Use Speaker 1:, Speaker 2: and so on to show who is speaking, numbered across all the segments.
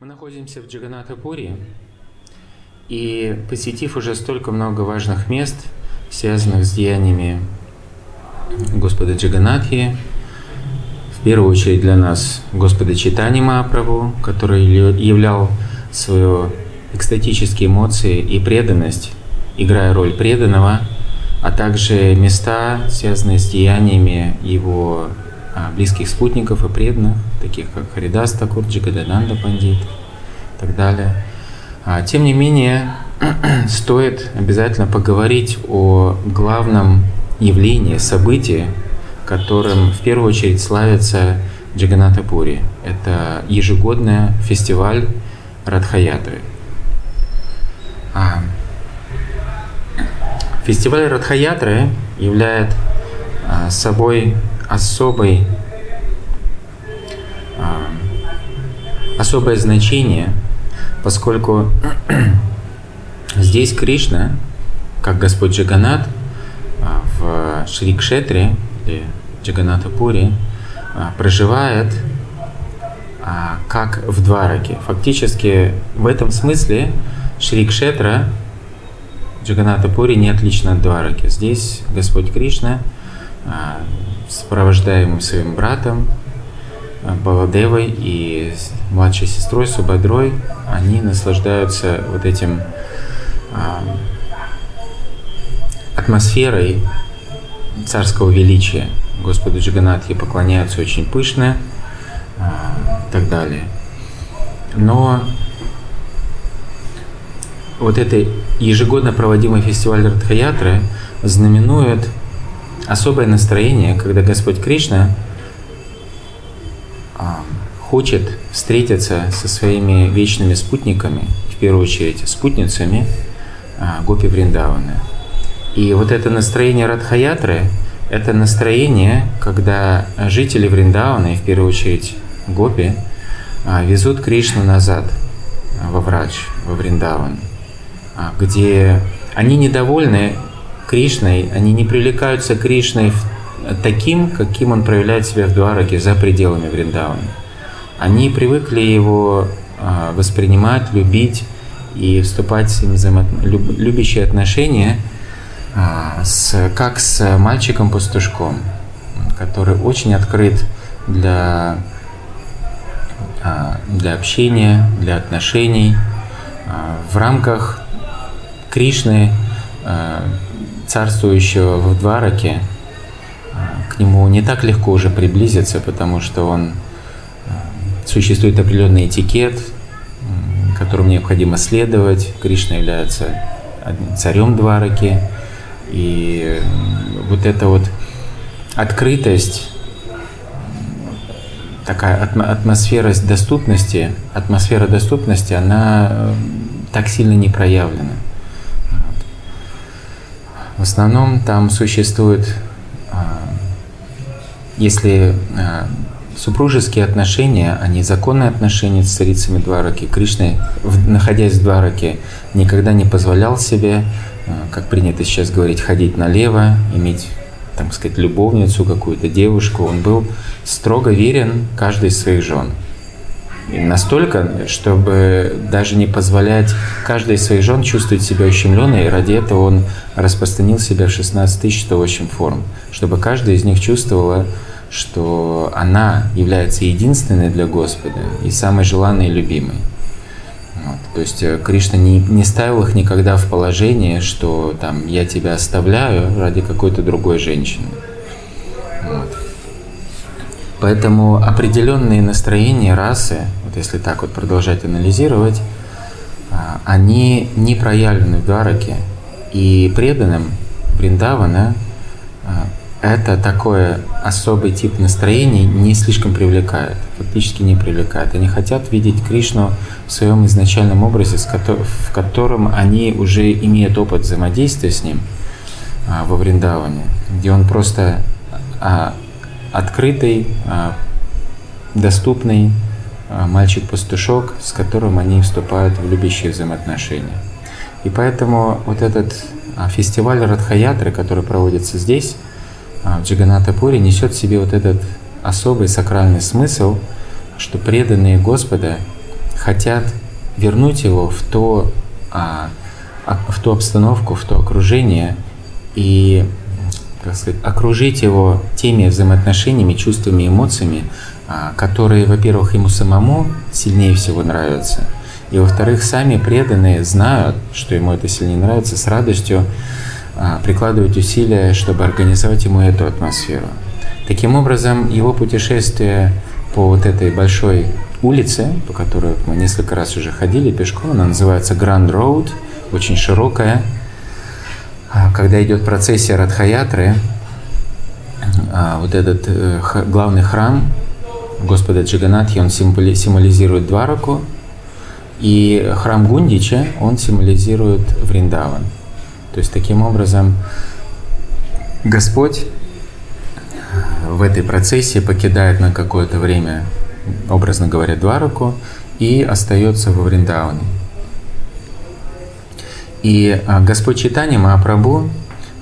Speaker 1: Мы находимся в Джаганатапуре, и посетив уже столько много важных мест, связанных с деяниями Господа Джаганатхи, в первую очередь для нас Господа Читани Махапрабху, который являл свои экстатические эмоции и преданность, играя роль преданного, а также места, связанные с деяниями его а, близких спутников и преданных, таких как Харидас Такур, Джигадананда Пандит и так далее. А, тем не менее, стоит обязательно поговорить о главном явлении, событии, которым в первую очередь славится Джаганатапури. Это ежегодный фестиваль Радхаятры. А, фестиваль Радхаятры является собой особый, особое значение, поскольку здесь Кришна, как Господь Джаганат, а, в Шри Кшетре или Джаганатапуре а, проживает как в Двараке. Фактически в этом смысле Шри Кшетра Джаганатапури не отлично от Двараки. Здесь Господь Кришна сопровождаемым своим братом Баладевой и младшей сестрой Субадрой, они наслаждаются вот этим а, атмосферой царского величия. Господу Джаганатхе поклоняются очень пышно а, и так далее. Но вот это ежегодно проводимый фестиваль Радхаятры знаменует особое настроение, когда Господь Кришна а, хочет встретиться со своими вечными спутниками, в первую очередь спутницами а, Гопи Вриндавана. И вот это настроение Радхаятры – это настроение, когда жители Вриндавана, в первую очередь Гопи, а, везут Кришну назад во врач, во Вриндаван, где они недовольны Кришной, они не привлекаются Кришной таким, каким он проявляет себя в Дуараге за пределами Вриндавана. Они привыкли его а, воспринимать, любить и вступать с ним в любящие отношения а, с, как с мальчиком-пастушком, который очень открыт для, а, для общения, для отношений. В рамках Кришны царствующего в Двараке, нему не так легко уже приблизиться, потому что он э, существует определенный этикет, которым необходимо следовать. Кришна является царем Двараки. И вот эта вот открытость, такая атмосфера доступности, атмосфера доступности, она так сильно не проявлена. В основном там существует, если а, супружеские отношения, они законные отношения с царицами Двараки. Кришна, находясь в Двараке, никогда не позволял себе, а, как принято сейчас говорить, ходить налево, иметь, так сказать, любовницу какую-то, девушку. Он был строго верен каждой из своих жен. И настолько, чтобы даже не позволять каждой из своих жен чувствовать себя ущемленной, и ради этого он распространил себя в 16 тысяч 108 форм, чтобы каждая из них чувствовала, что она является единственной для Господа и самой желанной и любимой. Вот. То есть э, Кришна не, не ставил их никогда в положение, что там я тебя оставляю ради какой-то другой женщины. Вот. Поэтому определенные настроения расы, вот если так вот продолжать анализировать, а, они не проявлены в Двараке. И преданным Бриндавана это такой особый тип настроений не слишком привлекает, фактически не привлекает. Они хотят видеть Кришну в своем изначальном образе, в котором они уже имеют опыт взаимодействия с ним а, во Вриндаване, где он просто открытый, а, доступный а, мальчик-пастушок, с которым они вступают в любящие взаимоотношения. И поэтому вот этот а, фестиваль Радхаятры, который проводится здесь, в Джаганатапуре, несет в себе вот этот особый сакральный смысл, что преданные Господа хотят вернуть его в то, а, в ту обстановку, в то окружение и как сказать, окружить его теми взаимоотношениями, чувствами, эмоциями, а, которые, во-первых, ему самому сильнее всего нравятся, и, во-вторых, сами преданные знают, что ему это сильнее нравится, с радостью а, прикладывают усилия, чтобы организовать ему эту атмосферу. Таким образом, его путешествие по вот этой большой улице, по которой мы несколько раз уже ходили пешком, она называется Grand Road, очень широкая. А, когда идет процессия Радхаятры, а, вот этот э, главный храм Господа Джиганатхи, он символизирует Двараку, и храм Гундича, он символизирует Вриндаван. То есть таким образом Господь в этой процессии покидает на какое-то время, образно говоря, Двараку и остается во Вриндауне. И а, Господь Читани Махапрабху,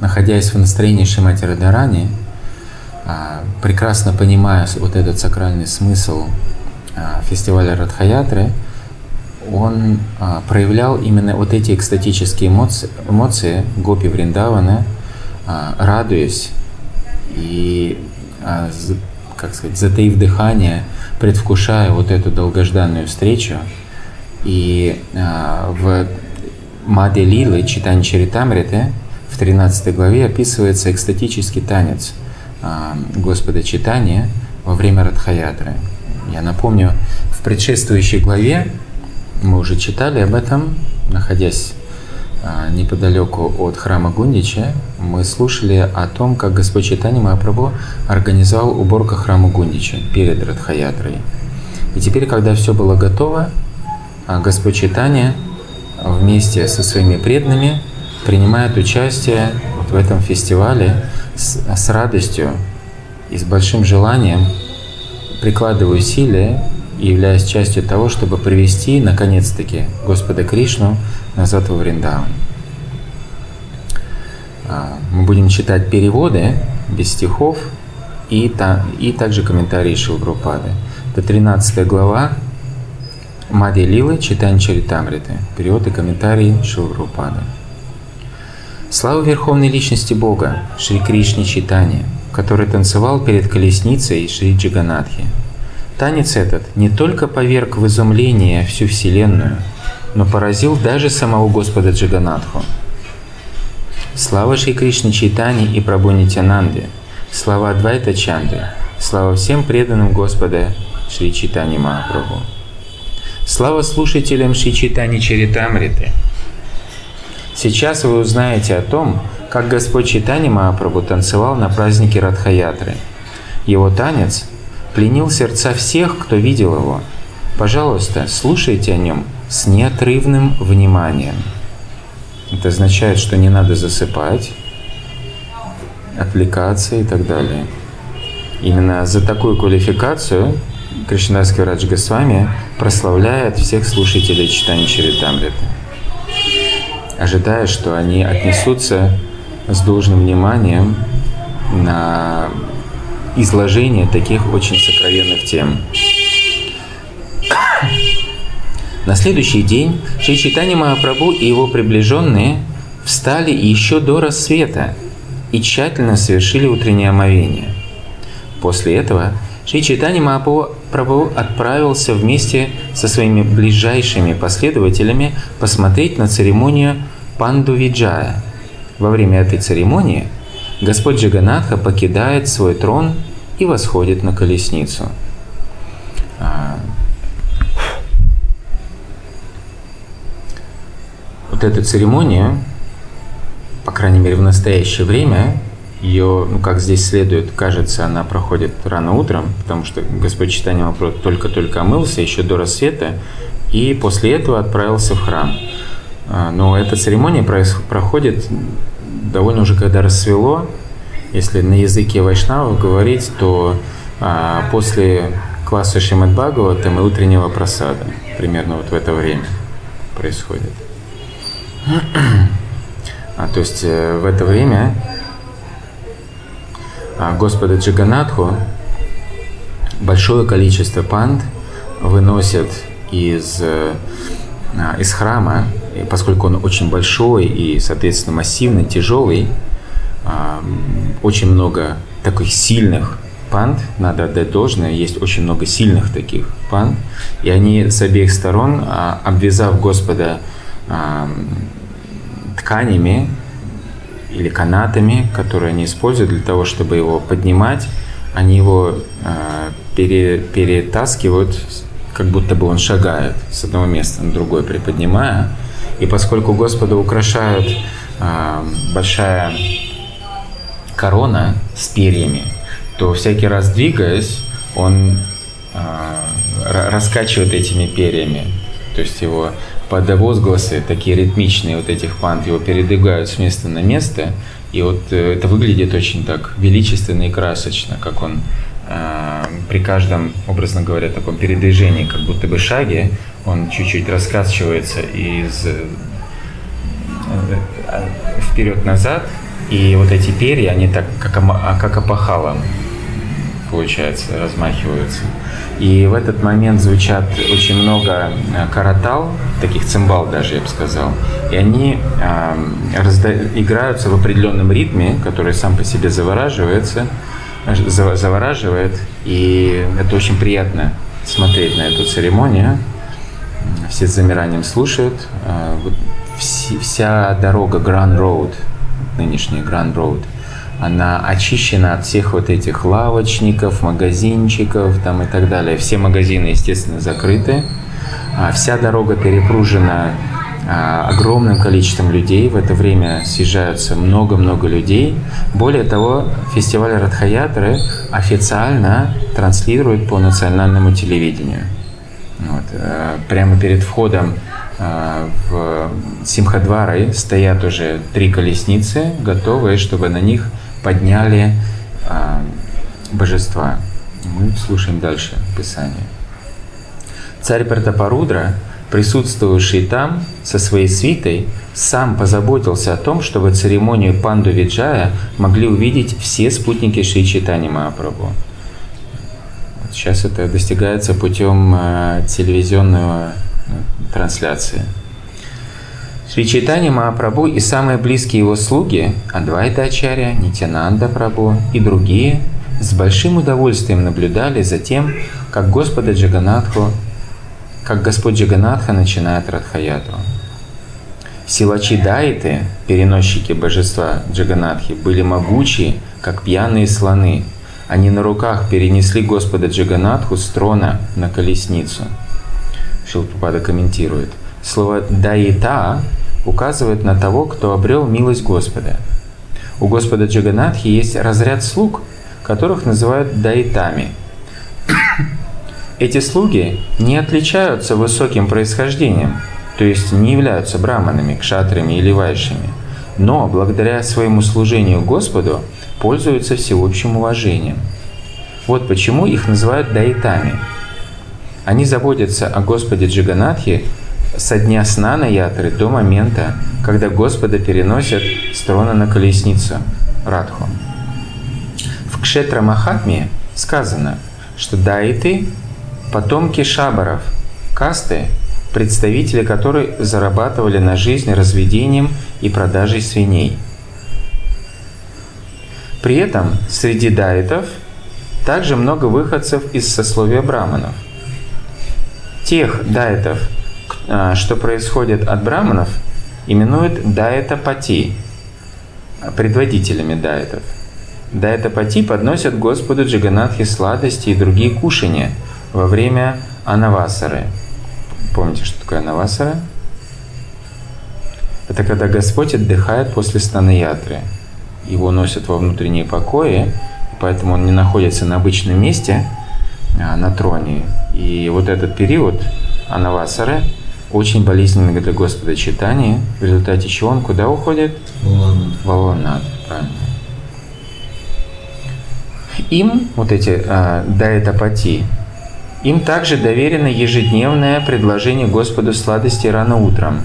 Speaker 1: находясь в настроении Шимати Радарани, а, прекрасно понимая вот этот сакральный смысл а, фестиваля Радхаятры, он проявлял именно вот эти экстатические эмоции, эмоции Гопи Вриндавана, радуясь и, как сказать, затаив дыхание, предвкушая вот эту долгожданную встречу. И в Маде Лилы Читань Чаритамриты в 13 главе описывается экстатический танец а, Господа Читания во время Радхаятры. Я напомню, в предшествующей главе мы уже читали об этом, находясь а, неподалеку от храма Гундича, мы слушали о том, как Господь Читани Махапрабху организовал уборку храма Гундича перед Радхаятрой. И теперь, когда все было готово, а, Господь Читания вместе со своими преданными принимает участие вот в этом фестивале с, с радостью и с большим желанием, прикладывая усилия являясь частью того, чтобы привести, наконец-таки, Господа Кришну назад во Вриндаван. А, мы будем читать переводы без стихов и, та, и также комментарии Шилгрупады. Это 13 глава Мади Лилы Читань Чаритамриты. Перевод и комментарий Шилрупады. Слава Верховной Личности Бога, Шри Кришне Читания, который танцевал перед колесницей Шри Джиганатхи. Танец этот не только поверг в изумление всю Вселенную, но поразил даже самого Господа Джиганатху. Слава Шри Кришне Чайтани и Прабhu Нитянанде, слава Адвайта Чанды, слава всем преданным Господа Шри Чайтани Махапрабху. Слава слушателям Шичитани Чаритамриты! Сейчас вы узнаете о том, как Господь Читани Махапрабху танцевал на празднике Радхаятры. Его танец пленил сердца всех, кто видел его. Пожалуйста, слушайте о нем с неотрывным вниманием. Это означает, что не надо засыпать, отвлекаться и так далее. Именно за такую квалификацию Кришнадаский Радж Госвами прославляет всех слушателей читания Чаритамриты, ожидая, что они отнесутся с должным вниманием на изложение таких очень сокровенных тем. На следующий день Шри Читани Махапрабху и его приближенные встали еще до рассвета и тщательно совершили утреннее омовение. После этого Шри Чайтани Махапрабху отправился вместе со своими ближайшими последователями посмотреть на церемонию Панду Виджая. Во время этой церемонии Господь Джаганатха покидает свой трон и восходит на колесницу. А, вот эта церемония, по крайней мере в настоящее время, ее, ну как здесь следует, кажется, она проходит рано утром, потому что Господь Читания Махапрабху только-только омылся еще до рассвета, и после этого отправился в храм. А, но эта церемония проходит довольно уже когда рассвело. Если на языке вайшнавов говорить, то а, после класса Шимад Бхагаватам и утреннего просада, примерно вот в это время происходит. А, то есть э, в это время а, Господа Джиганатху большое количество панд выносят из, э, из храма, поскольку он очень большой и, соответственно, массивный, тяжелый, очень много таких сильных панд, надо отдать должное, есть очень много сильных таких панд, и они с обеих сторон, а, обвязав Господа тканями или канатами, которые они используют для того, чтобы его поднимать, они его а, пере, перетаскивают, как будто бы он шагает с одного места на другое, приподнимая. И поскольку Господа украшают э, большая корона с перьями, то всякий раз двигаясь, он э, раскачивает этими перьями. То есть его под возгласы, такие ритмичные вот этих пант, его передвигают с места на место. И вот э, это выглядит очень так величественно и красочно, как он э, при каждом, образно говоря, таком передвижении, как будто бы шаге, он чуть-чуть раскачивается из э, э вперед-назад, и вот эти перья, они так как, а, как опахалом получается, размахиваются. И в этот момент звучат очень много э, каратал, таких цимбал даже, я бы сказал. И они э, разда... играются в определенном ритме, который сам по себе завораживается, завораживает. И это очень приятно смотреть на эту церемонию. Все с замиранием слушают. Э, вся дорога Grand Road, нынешний Grand Road – она очищена от всех вот этих лавочников, магазинчиков там и так далее. Все магазины, естественно, закрыты. А вся дорога перепружена а, огромным количеством людей. В это время съезжаются много-много людей. Более того, фестиваль Радхаятры официально транслирует по национальному телевидению. Вот. Э, прямо перед входом э, в Симхадвары стоят уже три колесницы, готовые, чтобы на них подняли э, божества. Мы слушаем дальше Писание. Царь Пратапарудра, присутствовавший там со своей свитой, сам позаботился о том, чтобы церемонию Панду Виджая могли увидеть все спутники Шри Читани Махапрабху. Сейчас это достигается путем э, телевизионного э, трансляции. Шри Чайтани Махапрабху и самые близкие его слуги, Адвайта Ачарья, Нитянанда Прабху и другие, с большим удовольствием наблюдали за тем, как Господа Джаганатху, как Господь Джаганатха начинает Радхаяту. Силачи Дайты, переносчики божества Джаганатхи, были могучие, как пьяные слоны. Они на руках перенесли Господа Джаганатху с трона на колесницу. Шилпапада комментирует. Слово «дайта» указывает на того, кто обрел милость Господа. У Господа Джаганатхи есть разряд слуг, которых называют дайтами. Эти слуги не отличаются высоким происхождением, то есть не являются браманами, кшатрами или вайшами, но благодаря своему служению Господу пользуются всеобщим уважением. Вот почему их называют дайтами. Они заботятся о Господе Джиганатхе со дня сна на ятры до момента, когда Господа переносят с трона на колесницу Радху. В Кшетра Махатме сказано, что дайты – потомки шабаров, касты, представители которой зарабатывали на жизнь разведением и продажей свиней. При этом среди дайтов также много выходцев из сословия браманов. Тех дайтов, а, что происходит от браманов, именуют даэтапати, предводителями даэтов. Даэтапати подносят Господу Джаганатхи сладости и другие кушания во время анавасары. Помните, что такое анавасара? Это когда Господь отдыхает после станаятры. Его носят во внутренние покои, поэтому он не находится на обычном месте, а на троне. И вот этот период анавасары – очень болезненное для Господа читание, в результате чего он куда уходит? Валанат. правильно. Им, вот эти э, даэтапати, им также доверено ежедневное предложение Господу сладости рано утром.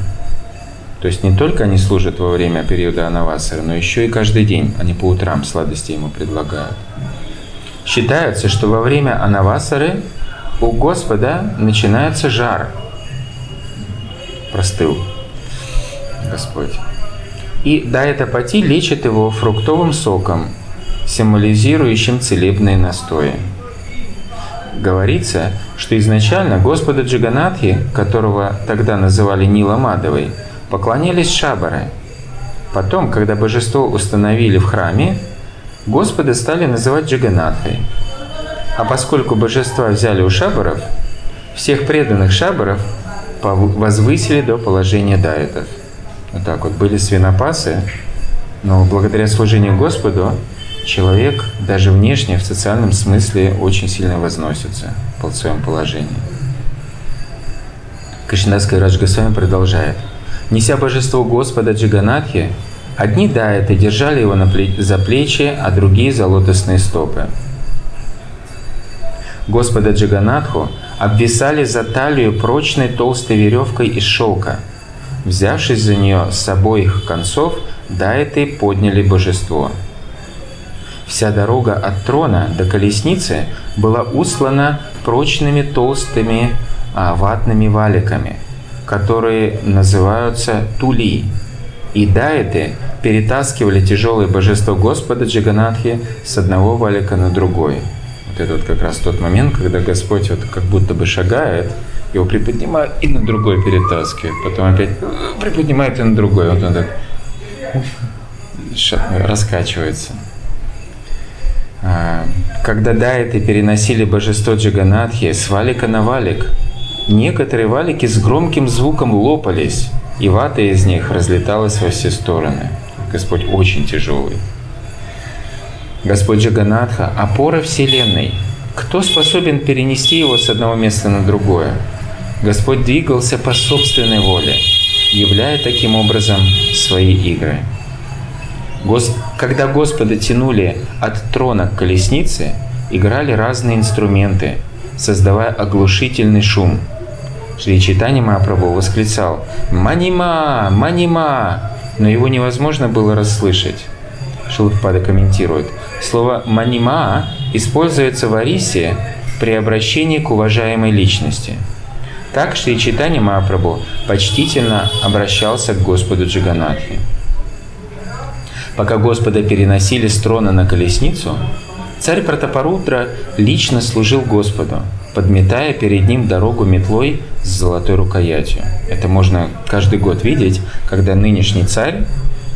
Speaker 1: То есть не только они служат во время периода Анавасары, но еще и каждый день они по утрам сладости ему предлагают. Считается, что во время Анавасары у Господа начинается жар. Простыл Господь. И дает апати лечит его фруктовым соком, символизирующим целебные настои. Говорится, что изначально Господа Джиганатхи, которого тогда называли Ниламадовой, поклонялись Шабары. Потом, когда божество установили в храме, Господа стали называть Джиганатхой. А поскольку божества взяли у Шабаров, всех преданных Шабаров возвысили до положения дайетов. Вот так вот были свинопасы, но благодаря служению Господу человек даже внешне, в социальном смысле, очень сильно возносится по своему положению. Кришнадская Радж Госвами продолжает. Неся божество Господа Джиганатхи, одни дайты держали его за плечи, а другие за лотосные стопы. Господа Джиганатху обвисали за талию прочной толстой веревкой из шелка. Взявшись за нее с обоих концов, дайты подняли божество – Вся дорога от трона до колесницы была услана прочными толстыми а, ватными валиками, которые называются тули. И дайты перетаскивали тяжелое божество Господа Джиганатхи с одного валика на другой. Вот это вот как раз тот момент, когда Господь вот как будто бы шагает, его приподнимает и на другой перетаскивает, потом опять приподнимает и на другой. Вот он так раскачивается. А, когда дайты переносили божество Джаганатхи с валика на валик, некоторые валики с громким звуком лопались, и вата из них разлеталась во все стороны. Господь очень тяжелый. Господь Джаганатха – опора Вселенной. Кто способен перенести его с одного места на другое? Господь двигался по собственной воле, являя таким образом свои игры. Когда Господа тянули от трона к колеснице, играли разные инструменты, создавая оглушительный шум. Шри Читани Махапрабху восклицал «Манима! Манима!», но его невозможно было расслышать. Шилпада комментирует. Слово «манима» используется в Арисе при обращении к уважаемой личности. Так Шри Читани Махапрабху почтительно обращался к Господу Джиганатхи. Пока Господа переносили с трона на колесницу, царь Пратапарудра лично служил Господу, подметая перед ним дорогу метлой с золотой рукоятью. Это можно каждый год видеть, когда нынешний царь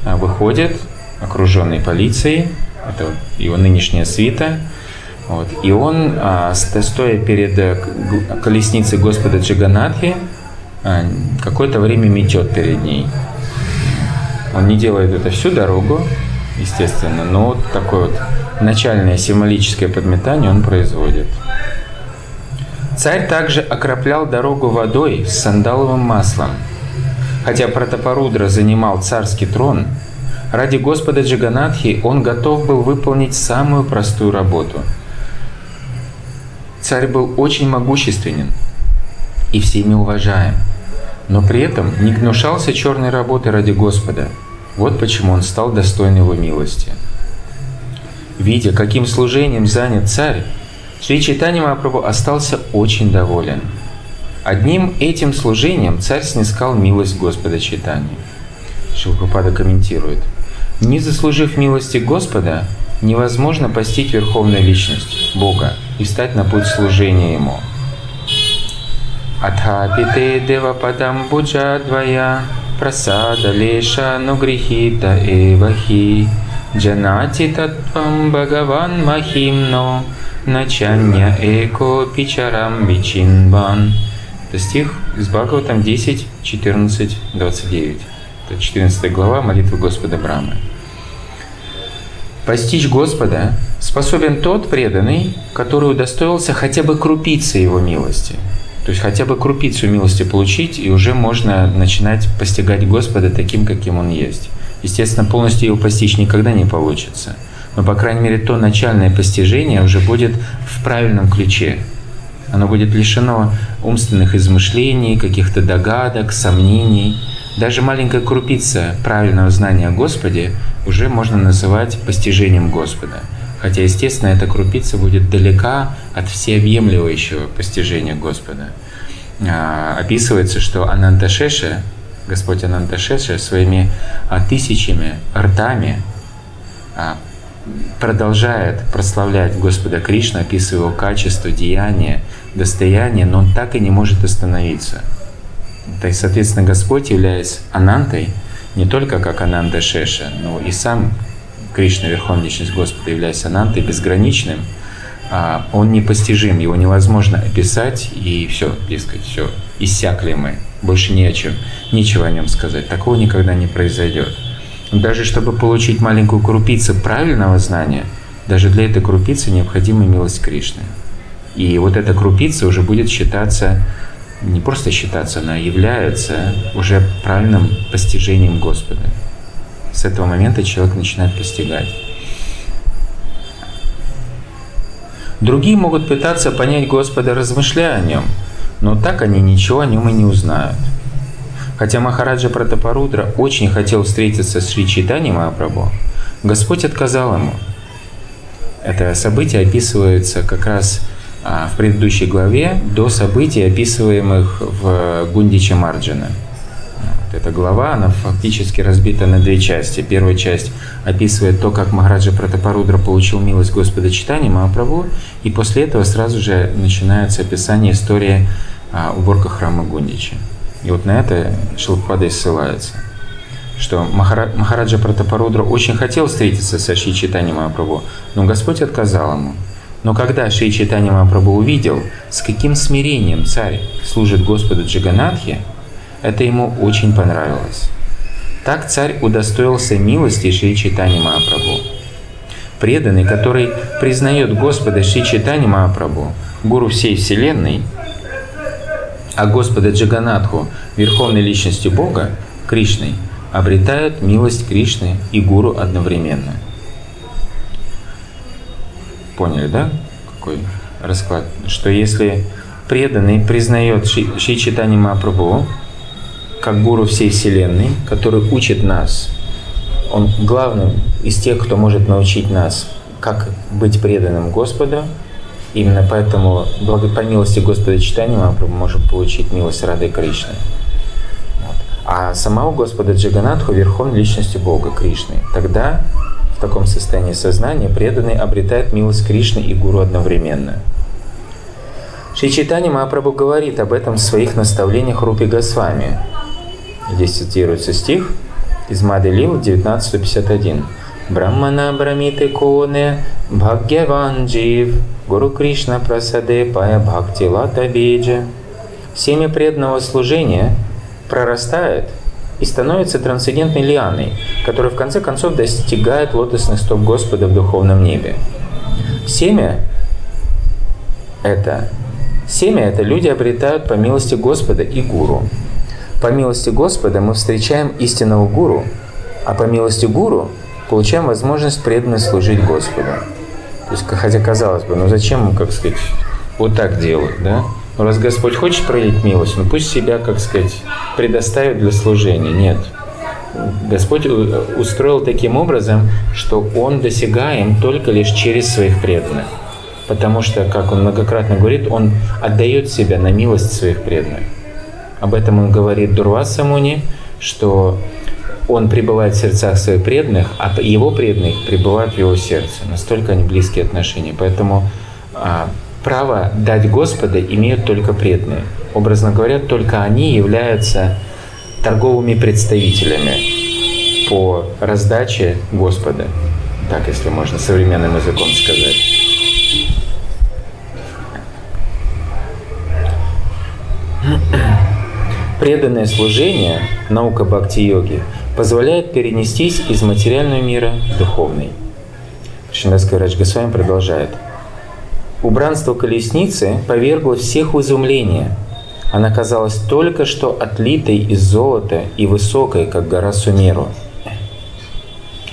Speaker 1: а, выходит, окруженный полицией, это его нынешняя свита, вот, и он, а, стоя перед э, колесницей Господа Джаганатхи, а, какое-то время метет перед ней. Он не делает это всю дорогу, естественно, но вот такое вот начальное символическое подметание он производит. Царь также окроплял дорогу водой с сандаловым маслом. Хотя Пратапарудра занимал царский трон, ради Господа Джаганатхи он готов был выполнить самую простую работу. Царь был очень могущественен и всеми уважаем, но при этом не гнушался черной работы ради Господа – вот почему он стал достоин его милости. Видя, каким служением занят царь, Шри Читани Мапрабу остался очень доволен. Одним этим служением царь снискал милость Господа Читани. Шилпапада комментирует. «Не заслужив милости Господа, невозможно постичь Верховную Личность, Бога, и встать на путь служения Ему». Атхапите дева падам буджа двая, прасада леша, но грехи та эвахи. Джанати таттвам бхагаван махимно, начанья эко пичарам вичинбан. Это стих из Бхагаватам 10, 14, 29. Это 14 глава молитвы Господа Брамы. Постичь Господа способен тот преданный, который удостоился хотя бы крупицы его милости. То есть хотя бы крупицу милости получить, и уже можно начинать постигать Господа таким, каким Он есть. Естественно, полностью его постичь никогда не получится. Но, по крайней мере, то начальное постижение уже будет в правильном ключе. Оно будет лишено умственных измышлений, каких-то догадок, сомнений. Даже маленькая крупица правильного знания о Господе уже можно называть постижением Господа. Хотя, естественно, эта крупица будет далека от всеобъемлющего постижения Господа. А, описывается, что Ананташеша, Господь Ананташеша своими а, тысячами ртами а, продолжает прославлять Господа Кришну, описывая его качество, деяние, достояние, но он так и не может остановиться. То есть, соответственно, Господь, являясь Анантой, не только как Ананда Шеша, но и сам Кришна, Верховная Личность Господа, являясь Анантой, безграничным, а, он непостижим, его невозможно описать, и все, дескать, все, иссякли мы, больше не о чем, нечего о нем сказать. Такого никогда не произойдет. Даже чтобы получить маленькую крупицу правильного знания, даже для этой крупицы необходима милость Кришны. И вот эта крупица уже будет считаться, не просто считаться, она является уже правильным постижением Господа. С этого момента человек начинает постигать. Другие могут пытаться понять Господа, размышляя о нем, но так они ничего о нем и не узнают. Хотя Махараджа Пратапарудра очень хотел встретиться с Шри Чайтани Махапрабху, Господь отказал ему. Это событие описывается как раз а, в предыдущей главе до событий, описываемых в Гундиче Марджина. Эта глава, она фактически разбита на две части. Первая часть описывает то, как Махараджа Пратапарудра получил милость Господа Читания Махапрабху, и после этого сразу же начинается описание истории а, уборка храма Гундича. И вот на это Шилпада ссылается, что Махараджа Пратапарудра очень хотел встретиться со Шри Читани Махапрабху, но Господь отказал ему. Но когда Шри Читани Махапрабху увидел, с каким смирением царь служит Господу Джаганатхе, это ему очень понравилось. Так царь удостоился милости Шри Читани Махапрабху. Преданный, который признает Господа Шри Читани Махапрабху, гуру всей Вселенной – а Господа Джаганатху, верховной личностью Бога, Кришной, обретают милость Кришны и Гуру одновременно. Поняли, да? Какой расклад? Что если преданный признает Ши Читани как гуру всей Вселенной, который учит нас, он главным из тех, кто может научить нас, как быть преданным Господу, Именно поэтому, благо, по милости Господа читания, мы можем получить милость Рады Кришны. Вот. А самого Господа Джаганатху верхом личности Бога Кришны. Тогда в таком состоянии сознания преданный обретает милость Кришны и Гуру одновременно. Шри Читани Махапрабху говорит об этом в своих наставлениях Рупи Госвами. Здесь цитируется стих из Мады Лил 1951. Брахмана Брамиты Коне Бхагьяван Джив Гуру Кришна Прасаде Пая Бхакти Лата Биджа. Семя преданного служения прорастает и становится трансцендентной лианой, которая в конце концов достигает лотосных стоп Господа в духовном небе. Семя это Семя это люди обретают по милости Господа и Гуру. По милости Господа мы встречаем истинного Гуру, а по милости Гуру получаем возможность преданно служить Господу. То есть, хотя казалось бы, ну зачем, как сказать, вот так делать, да? Но раз Господь хочет проявить милость, ну пусть себя, как сказать, предоставит для служения. Нет. Господь устроил таким образом, что Он досягаем только лишь через своих преданных. Потому что, как Он многократно говорит, Он отдает себя на милость своих преданных. Об этом Он говорит Дурваса Муни, что он пребывает в сердцах своих преданных, а его преданные пребывают в его сердце. Настолько они близкие отношения. Поэтому а, право дать Господа имеют только преданные. Образно говоря, только они являются торговыми представителями по раздаче Господа. Так, если можно современным языком сказать. Преданное служение, наука бхакти-йоги, позволяет перенестись из материального мира в духовный. Кришнадасская Радж Госвами продолжает. Убранство колесницы повергло всех в изумление. Она казалась только что отлитой из золота и высокой, как гора Сумеру.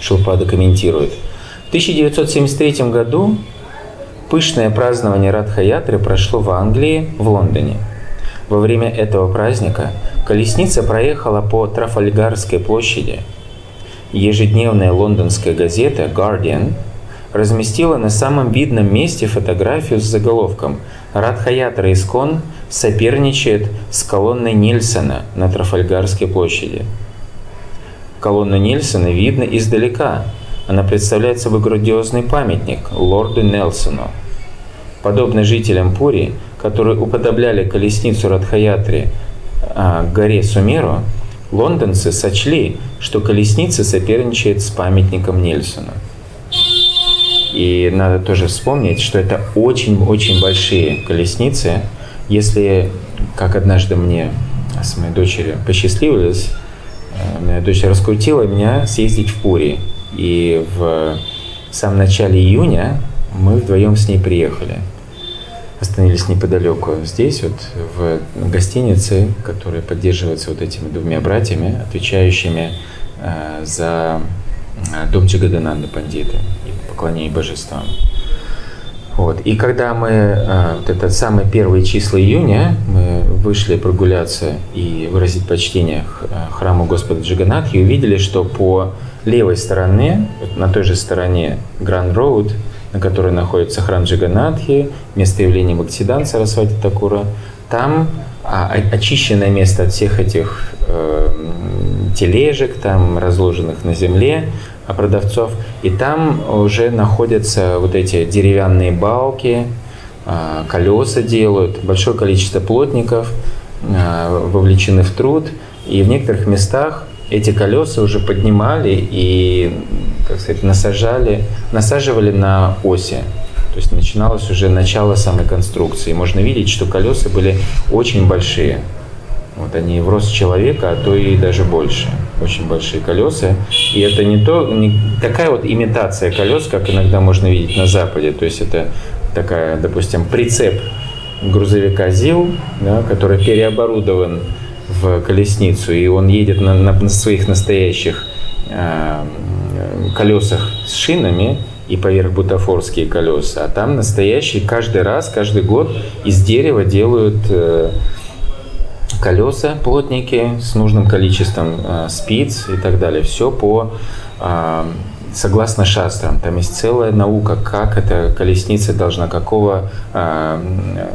Speaker 1: Шилпада комментирует. В 1973 году пышное празднование Радхаятры прошло в Англии, в Лондоне – во время этого праздника колесница проехала по Трафальгарской площади. Ежедневная лондонская газета «Guardian» разместила на самом видном месте фотографию с заголовком «Радхаятра Искон соперничает с колонной Нильсона на Трафальгарской площади». Колонну Нильсона видно издалека. Она представляет собой грандиозный памятник лорду Нельсону. Подобно жителям Пури, которые уподобляли колесницу Радхаятри а, горе Сумеру, лондонцы сочли, что колесница соперничает с памятником Нельсона. И надо тоже вспомнить, что это очень-очень большие колесницы. Если, как однажды мне с моей дочерью посчастливилось, э, моя дочь раскрутила меня съездить в Пури. И в самом начале июня мы вдвоем с ней приехали. Остановились неподалеку здесь, вот в гостинице, которая поддерживается вот этими двумя братьями, отвечающими э, за э, дом Джагадананда Пандиты поклонении божествам. Вот. И когда мы, э, вот этот самый первые числа июня, мы вышли прогуляться и выразить почтение э, храму Господа Джиганатхи, увидели, что по левой стороне, на той же стороне Гранд Роуд, на которой находится храм Джиганатхи, место явления Бхактидан Сарасвати Такура, там а, очищенное место от всех этих э, тележек, там разложенных на земле, а продавцов. И там уже находятся вот эти деревянные балки, а, колеса делают, большое количество плотников а, вовлечены в труд. И в некоторых местах эти колеса уже поднимали и, как сказать, насажали, насаживали на оси. То есть начиналось уже начало самой конструкции. Можно видеть, что колеса были очень большие. Вот они в рост человека, а то и даже больше. Очень большие колеса. И это не, то, не такая вот имитация колес, как иногда можно видеть на Западе. То есть это такая, допустим, прицеп грузовика ЗИЛ, да, который переоборудован в колесницу, и он едет на, на, на своих настоящих э, колесах с шинами, и поверх бутафорские колеса. А там настоящие каждый раз, каждый год из дерева делают э, колеса, плотники с нужным количеством э, спиц и так далее. Все по э, согласно шастрам. Там есть целая наука, как эта колесница должна, какого э,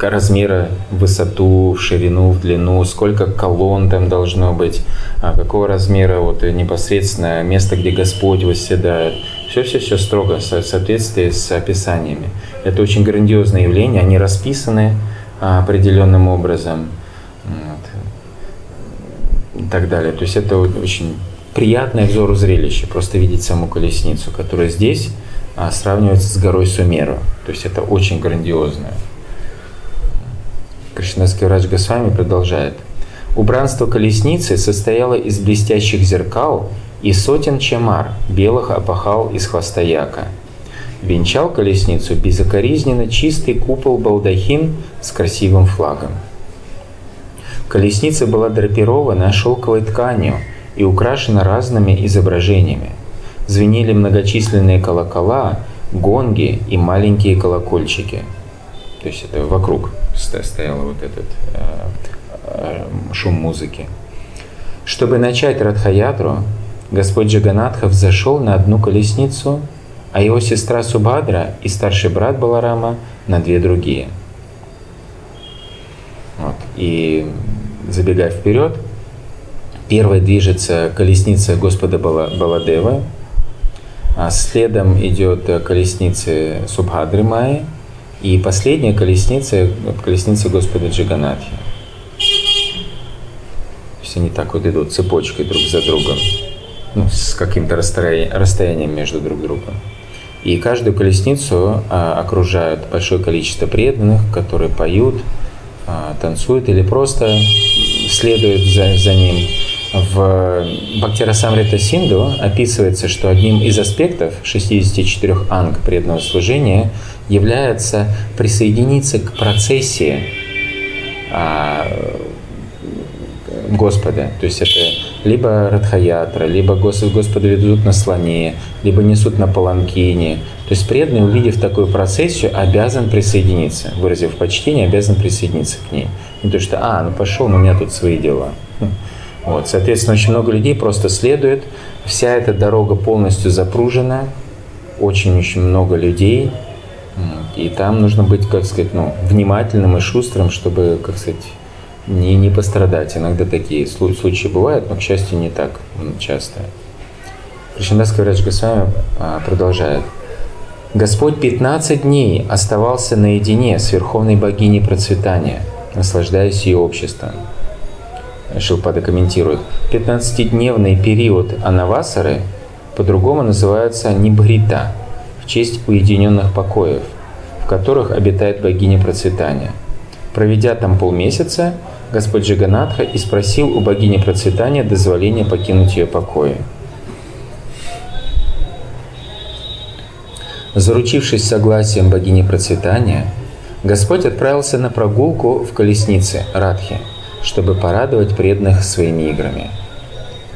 Speaker 1: размера высоту, ширину, в длину, сколько колонн там должно быть, а какого размера вот непосредственно место, где Господь восседает. Все-все-все строго в соответствии с описаниями. Это очень грандиозное явление, они расписаны определенным образом и так далее. То есть это очень приятное взору зрелище, просто видеть саму колесницу, которая здесь а, сравнивается с горой Сумеру. То есть это очень грандиозное. Кришнаский врач Госвами продолжает. Убранство колесницы состояло из блестящих зеркал и сотен чамар, белых опахал из хвоста яка. Венчал колесницу безокоризненно чистый купол балдахин с красивым флагом. Колесница была драпирована шелковой тканью и украшена разными изображениями. Звенели многочисленные колокола, гонги и маленькие колокольчики. То есть это вокруг стоял вот этот э, э, шум музыки. Чтобы начать Радхаятру, Господь Джаганатха взошел на одну колесницу, а его сестра Субхадра и старший брат Баларама на две другие. Вот. И забегая вперед, первой движется колесница Господа Баладева, а следом идет колесница Субхадры Майи, и последняя колесница – колесница Господа Джиганатхи. То есть они так вот идут цепочкой друг за другом, ну, с каким-то расстоянием, между друг другом. И каждую колесницу а, окружают большое количество преданных, которые поют, а, танцуют или просто следуют за, за ним. В Бхактирасамрита Синду описывается, что одним из аспектов 64 анг преданного служения является присоединиться к процессии а, Господа. То есть это либо Радхаятра, либо Господа ведут на слоне, либо несут на паланкине. То есть преданный, увидев такую процессию, обязан присоединиться. Выразив почтение, обязан присоединиться к ней. Не то, что, а, ну пошел, но у меня тут свои дела. Вот, соответственно, очень много людей просто следует. Вся эта дорога полностью запружена очень-очень много людей, и там нужно быть, как сказать, ну, внимательным и шустрым, чтобы, как сказать, не, не пострадать. Иногда такие случаи бывают, но, к счастью, не так часто. Кришнадас Каврач Госвами а, продолжает. Господь 15 дней оставался наедине с Верховной Богиней Процветания, наслаждаясь ее обществом. Шилпада комментирует. 15-дневный период Анавасары по-другому называется Нибхрита, в честь уединенных покоев, в которых обитает богиня процветания. Проведя там полмесяца, Господь Джаганатха и спросил у богини процветания дозволения покинуть ее покои. Заручившись согласием богини процветания, Господь отправился на прогулку в колеснице Радхи, чтобы порадовать преданных своими играми.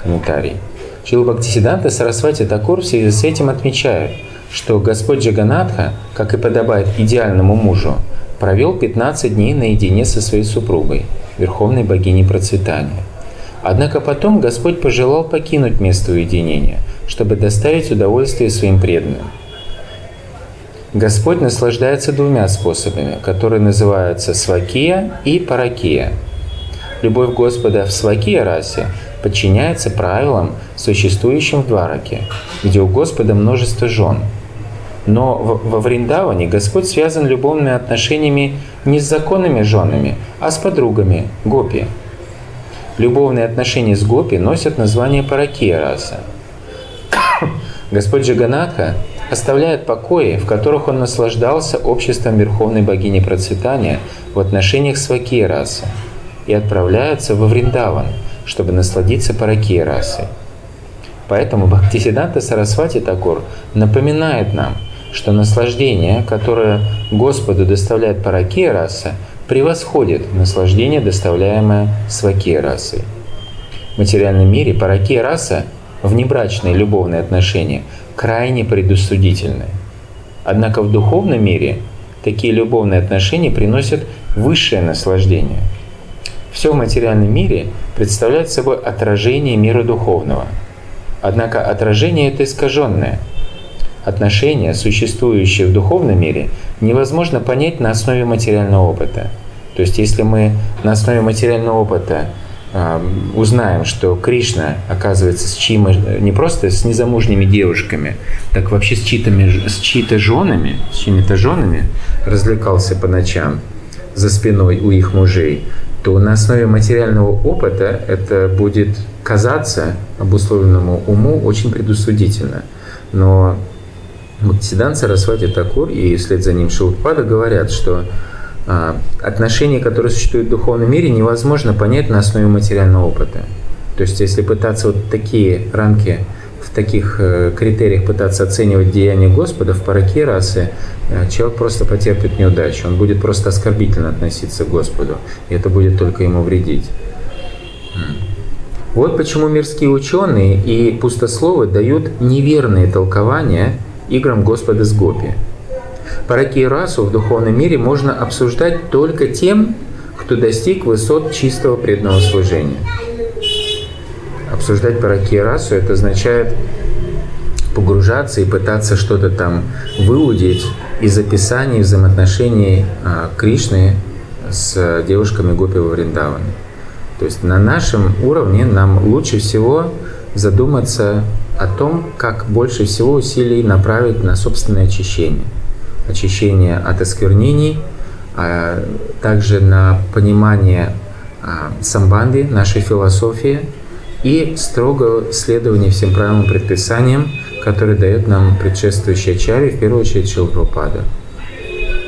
Speaker 1: Комментарий. Чил Бхактисиданта Сарасвати Такур в связи с этим отмечает, что Господь Джаганатха, как и подобает идеальному мужу, провел 15 дней наедине со своей супругой, верховной богиней процветания. Однако потом Господь пожелал покинуть место уединения, чтобы доставить удовольствие своим преданным. Господь наслаждается двумя способами, которые называются свакия и паракия. Любовь Господа в свакия расе подчиняется правилам, существующим в Двараке, где у Господа множество жен. Но во Вриндаване Господь связан любовными отношениями не с законными женами, а с подругами, гопи. Любовные отношения с гопи носят название паракия раса. Господь Джаганатха оставляет покои, в которых он наслаждался обществом Верховной Богини Процветания в отношениях с Вакия расы, и отправляется во Вриндаван – чтобы насладиться паракия расой. Поэтому Бхактисиданта Сарасвати Такур напоминает нам, что наслаждение, которое Господу доставляет паракия раса, превосходит наслаждение, доставляемое свакия расой. В материальном мире паракия раса, внебрачные любовные отношения, крайне предусудительны. Однако в духовном мире такие любовные отношения приносят высшее наслаждение – все в материальном мире представляет собой отражение мира духовного. Однако отражение это искаженное. Отношения, существующие в духовном мире, невозможно понять на основе материального опыта. То есть если мы на основе материального опыта э, узнаем, что Кришна, оказывается, с чьим, не просто с незамужними девушками, так вообще с чьи-то, с чьи-то женами, с чьими-то женами развлекался по ночам за спиной у их мужей, то на основе материального опыта это будет казаться обусловленному уму очень предусудительно. Но Бхактисидан Сарасвати Такур и вслед за ним Шилпада говорят, что а, отношения, которые существуют в духовном мире, невозможно понять на основе материального опыта. То есть, если пытаться вот такие рамки таких э, критериях пытаться оценивать деяния Господа в параке расы, э, человек просто потерпит неудачу. Он будет просто оскорбительно относиться к Господу. И это будет только ему вредить. Вот почему мирские ученые и пустословы дают неверные толкования играм Господа с Гопи. Параки и расу в духовном мире можно обсуждать только тем, кто достиг высот чистого преданного служения обсуждать параки расу, это означает погружаться и пытаться что-то там выудить из описаний взаимоотношений а, Кришны с девушками Гопи во Вриндаване. То есть на нашем уровне нам лучше всего задуматься о том, как больше всего усилий направить на собственное очищение. Очищение от осквернений, а также на понимание а, самбанды, нашей философии – и строго следование всем правилам предписаниям, которые дает нам предшествующая чари, в первую очередь Шилпрапада.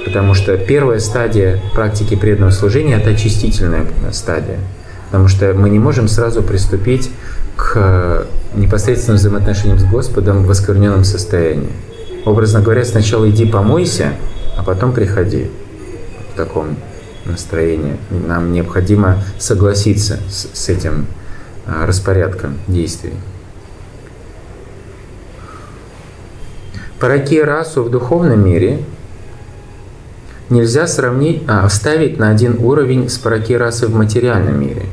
Speaker 1: Потому что первая стадия практики преданного служения – это очистительная стадия. Потому что мы не можем сразу приступить к непосредственным взаимоотношениям с Господом в оскверненном состоянии. Образно говоря, сначала иди помойся, а потом приходи в таком настроении. Нам необходимо согласиться с, с этим распорядка действий. Параки расу в духовном мире нельзя сравнить, а, вставить на один уровень с параки расы в материальном мире.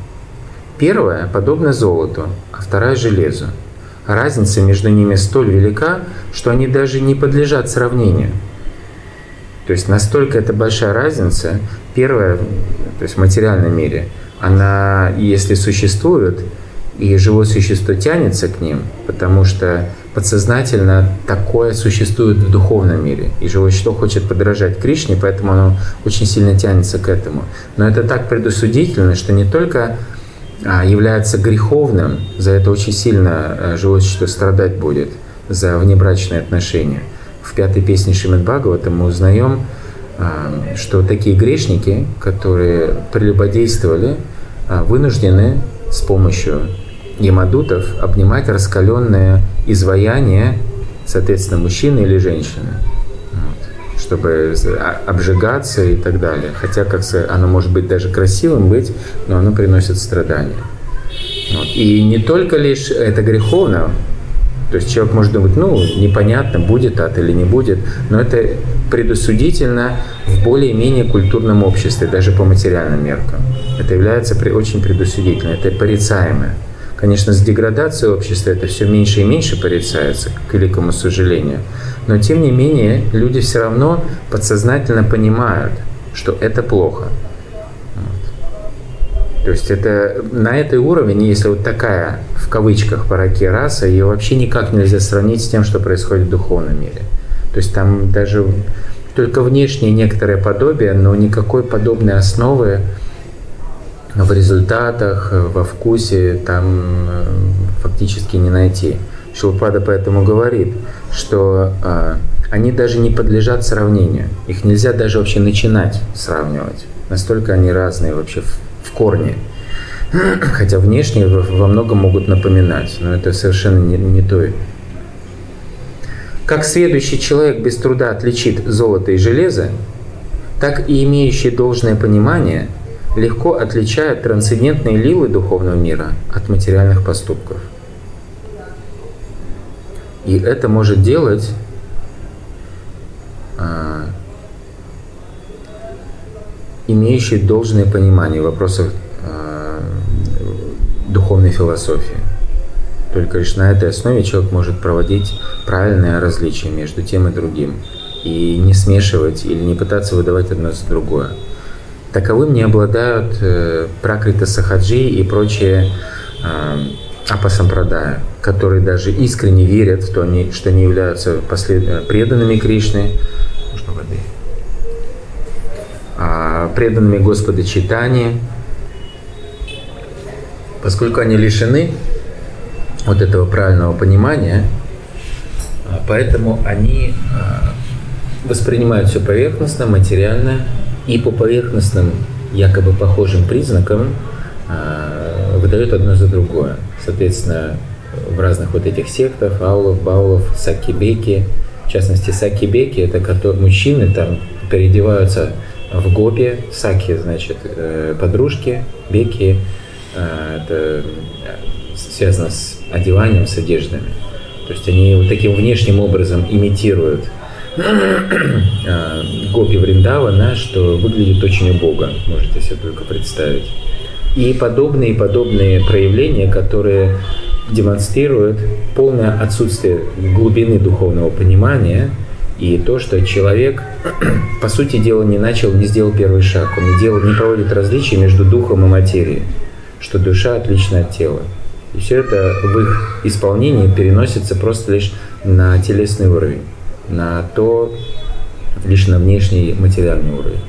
Speaker 1: Первая подобна золоту, а вторая – железу. разница между ними столь велика, что они даже не подлежат сравнению. То есть настолько это большая разница. Первая, то есть в материальном мире, она, если существует, и живое существо тянется к ним, потому что подсознательно такое существует в духовном мире. И живое существо хочет подражать Кришне, поэтому оно очень сильно тянется к этому. Но это так предусудительно, что не только а, является греховным, за это очень сильно а, живое существо страдать будет, за внебрачные отношения. В пятой песне Шримад Бхагавата мы узнаем, а, что такие грешники, которые прелюбодействовали, вынуждены с помощью ямадутов обнимать раскаленное изваяние, соответственно, мужчины или женщины, вот, чтобы обжигаться и так далее. Хотя как оно может быть даже красивым быть, но оно приносит страдания. Вот. И не только лишь это греховно, то есть человек может думать, ну, непонятно, будет ад или не будет, но это предусудительно в более-менее культурном обществе, даже по материальным меркам. Это является очень предусудительно, это порицаемое. Конечно, с деградацией общества это все меньше и меньше порицается, к великому сожалению. Но тем не менее, люди все равно подсознательно понимают, что это плохо. То есть это на этой уровне, если вот такая в кавычках параки раса, ее вообще никак нельзя сравнить с тем, что происходит в духовном мире. То есть там даже только внешнее некоторое подобие, но никакой подобной основы в результатах, во вкусе там э, фактически не найти. Шилпада поэтому говорит, что э, они даже не подлежат сравнению. Их нельзя даже вообще начинать сравнивать. Настолько они разные вообще в, в корне. Хотя внешне во многом могут напоминать, но это совершенно не, не то. Как следующий человек без труда отличит золото и железо, так и имеющий должное понимание – легко отличают трансцендентные лилы духовного мира от материальных поступков. И это может делать а, имеющий должное понимание вопросов а, духовной философии. Только лишь на этой основе человек может проводить правильное различие между тем и другим и не смешивать или не пытаться выдавать одно за другое. Таковым не обладают э, Пракрита Сахаджи и прочие э, Апасампрадая, которые даже искренне верят в то, что они являются послед... Э, преданными Кришны, можно воды, а, преданными Господа Читания, поскольку они лишены вот этого правильного понимания, а, поэтому они а, воспринимают все поверхностно, материально, и по поверхностным, якобы похожим признакам а, выдают одно за другое. Соответственно, в разных вот этих сектах, аулов, баулов, сакибеки, в частности, сакибеки, это которые мужчины там переодеваются в гопе, саки, значит, э, подружки, беки, а, это связано с одеванием, с одеждами. То есть они вот таким внешним образом имитируют гопи Вриндавана, что выглядит очень убого, можете себе только представить. И подобные подобные проявления, которые демонстрируют полное отсутствие глубины духовного понимания и то, что человек, по сути дела, не начал, не сделал первый шаг, он не, делал, не проводит различия между духом и материей, что душа отлична от тела. И все это в их исполнении переносится просто лишь на телесный уровень то, лишь на внешний материальный уровень.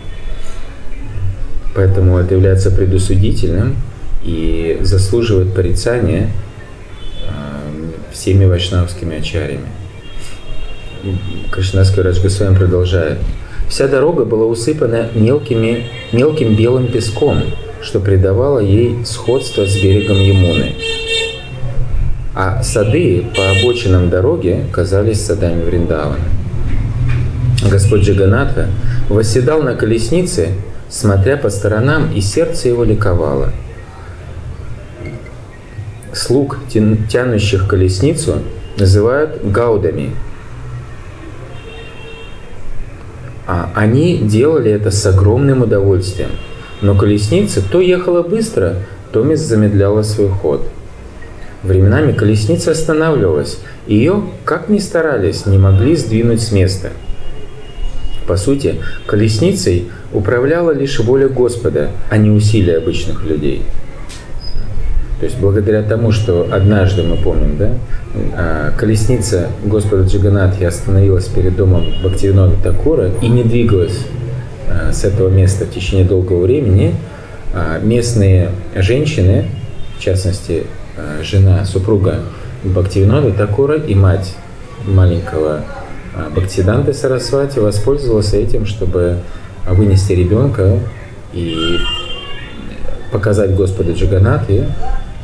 Speaker 1: Поэтому это является предусудительным и заслуживает порицания всеми вайшнавскими ачарями. Кришнаский Радж Госвами продолжает. Вся дорога была усыпана мелкими, мелким белым песком, что придавало ей сходство с берегом Ямуны. А сады по обочинам дороги казались садами Вриндавана. Господь Джаганатха восседал на колеснице, смотря по сторонам, и сердце его ликовало. Слуг, тянущих колесницу, называют гаудами. А они делали это с огромным удовольствием. Но колесница то ехала быстро, то замедляла свой ход – Временами колесница останавливалась, и ее, как ни старались, не могли сдвинуть с места. По сути, колесницей управляла лишь воля Господа, а не усилия обычных людей. То есть благодаря тому, что однажды, мы помним, да, а, колесница Господа Джиганатхи остановилась перед домом Бхактивинода Такура и не двигалась а, с этого места в течение долгого времени, а, местные женщины, в частности, жена, супруга Бхактивинода Такура и мать маленького Бхактиданта Сарасвати воспользовалась этим, чтобы вынести ребенка и показать Господу Джаганатхи,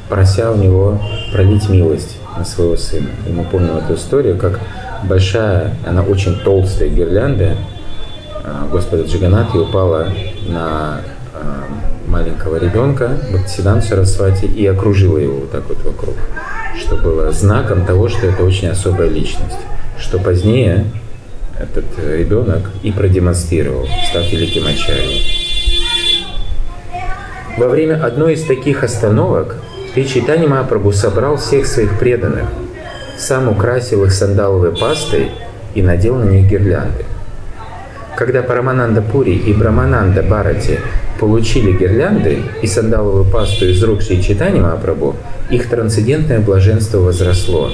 Speaker 1: прося у него пролить милость на своего сына. И мы помним эту историю, как большая, она очень толстая гирлянда а, Господа Джиганатхи упала на а, маленького ребенка Бхактисидан Сарасвати и окружила его вот так вот вокруг, что было знаком того, что это очень особая личность, что позднее этот ребенок и продемонстрировал, став великим ачарьей. Во время одной из таких остановок Шри Чайтани Махапрабху собрал всех своих преданных, сам украсил их сандаловой пастой и надел на них гирлянды. Когда Парамананда Пури и Брамананда Барати получили гирлянды и сандаловую пасту из рук Шри Чайтани Махапрабху, их трансцендентное блаженство возросло.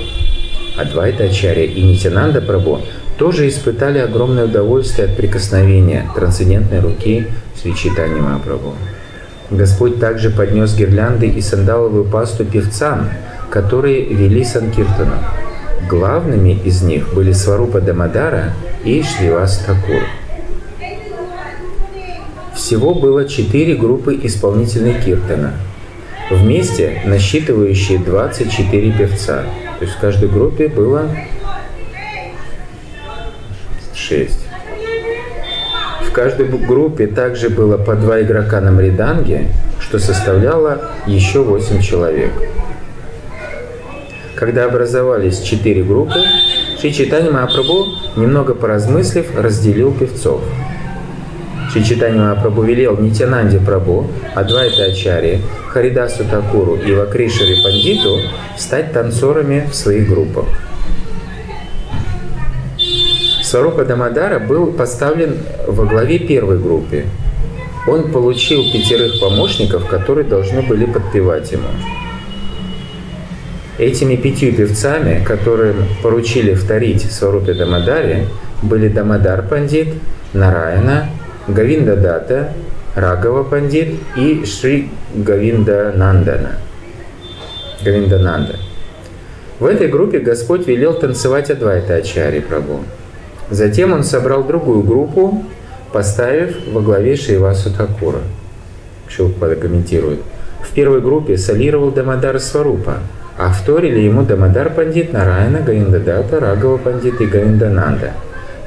Speaker 1: Адвайта Ачарья и Нитянанда Прабhu тоже испытали огромное удовольствие от прикосновения трансцендентной руки Шри Чайтани Махапрабху. Господь также поднес гирлянды и сандаловую пасту певцам, которые вели Санкиртану. Главными из них были Сварупа Дамадара и Шривас Такур. Всего было четыре группы исполнительной киртана, вместе насчитывающие 24 певца. То есть в каждой группе было 6 каждой группе также было по два игрока на мриданге, что составляло еще 8 человек. Когда образовались четыре группы, Шри Читани Махапрабху, немного поразмыслив, разделил певцов. Шри Читани Махапрабху велел Нитянанде Прабху, Адвайта Ачари, Харидасу Такуру и Вакришари Пандиту стать танцорами в своих группах. Сварупа Дамадара был поставлен во главе первой группы. Он получил пятерых помощников, которые должны были подпевать ему. Этими пятью певцами, которым поручили вторить Сварупе Дамадаре, были Дамадар Пандит, Нараяна, Гавинда Дата, Рагава Пандит и Шри Гавинда Нандана. Гавинда Нанда. В этой группе Господь велел танцевать Адвайта Ачари Прабhu. Затем он собрал другую группу, поставив во главе Шейвасу Такура. Шилпада комментирует. В первой группе солировал Дамадар Сварупа, а вторили ему Дамадар Пандит Нарайна, Гаиндадата, Рагава Пандит и Гаиндананда.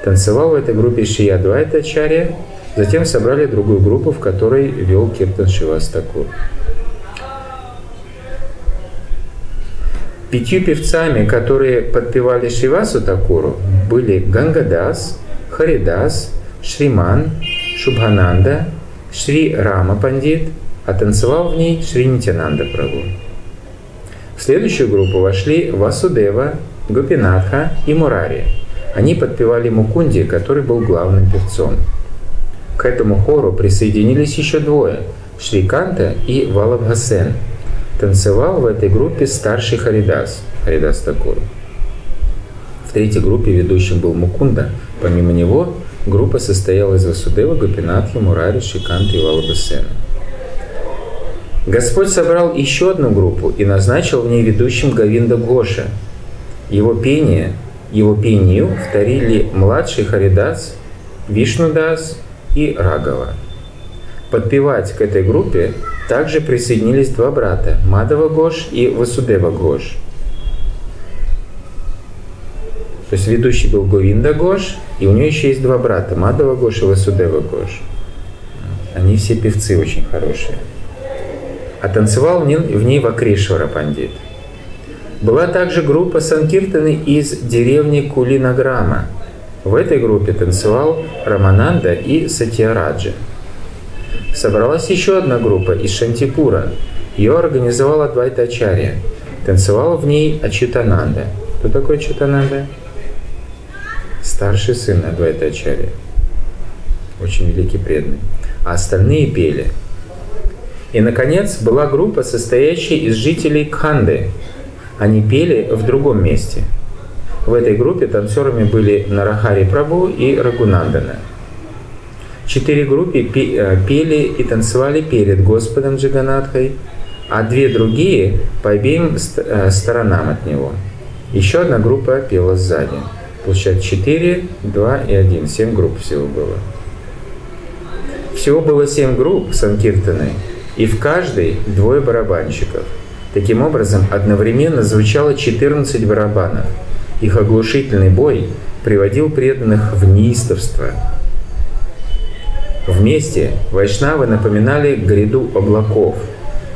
Speaker 1: Танцевал в этой группе Шия Двайта Чарья, затем собрали другую группу, в которой вел Киртан Шивас Такур. Пятью певцами, которые подпевали Шивасу Такуру, были Гангадас, Харидас, Шриман, Шубхананда, Шри Рама Пандит, а танцевал в ней Шри Нитянанда Прабhu. В следующую группу вошли Васудева, Гопинатха и Мурари. Они подпевали Мукунди, который был главным певцом. К этому хору присоединились еще двое – Шриканта и Валабхасен – Танцевал в этой группе старший Харидас, Харидас Такур. В третьей группе ведущим был Мукунда. Помимо него, группа состояла из Васудева, Гопинатхи, Мурари, Шиканта и Валабасена. Господь собрал еще одну группу и назначил в ней ведущим Гавинда Гоша. Его пение, его пению вторили младший Харидас, Вишнудас и Рагава. Подпевать к этой группе также присоединились два брата – Мадава Гош и Васудева Гош. То есть ведущий был Говинда Гош, и у нее еще есть два брата – Мадава Гош и Васудева Гош. Они все певцы очень хорошие. А танцевал в ней Вакрешвара Пандит. Была также группа Санкиртаны из деревни Кулинаграма. В этой группе танцевал Рамананда и Сатьяраджа собралась еще одна группа из Шантипура. Ее организовала Адвайта Ачарья. Танцевал в ней Ачитананда. Кто такой Ачитананда? Старший сын Адвайтачарья. Очень великий преданный. А остальные пели. И, наконец, была группа, состоящая из жителей Кханды. Они пели в другом месте. В этой группе танцорами были Нарахари Прабу и Рагунандана. Четыре группы э, пели и танцевали перед Господом Джаганатхой, а две другие по обеим э, сторонам от него. Еще одна группа пела сзади. Получается 4, 2 и 1. 7 групп всего было. Всего было 7 групп Санкиртаны, и в каждой двое барабанщиков. Таким образом, одновременно звучало 14 барабанов. Их оглушительный бой приводил преданных в неистовство. Вместе вайшнавы напоминали гряду облаков –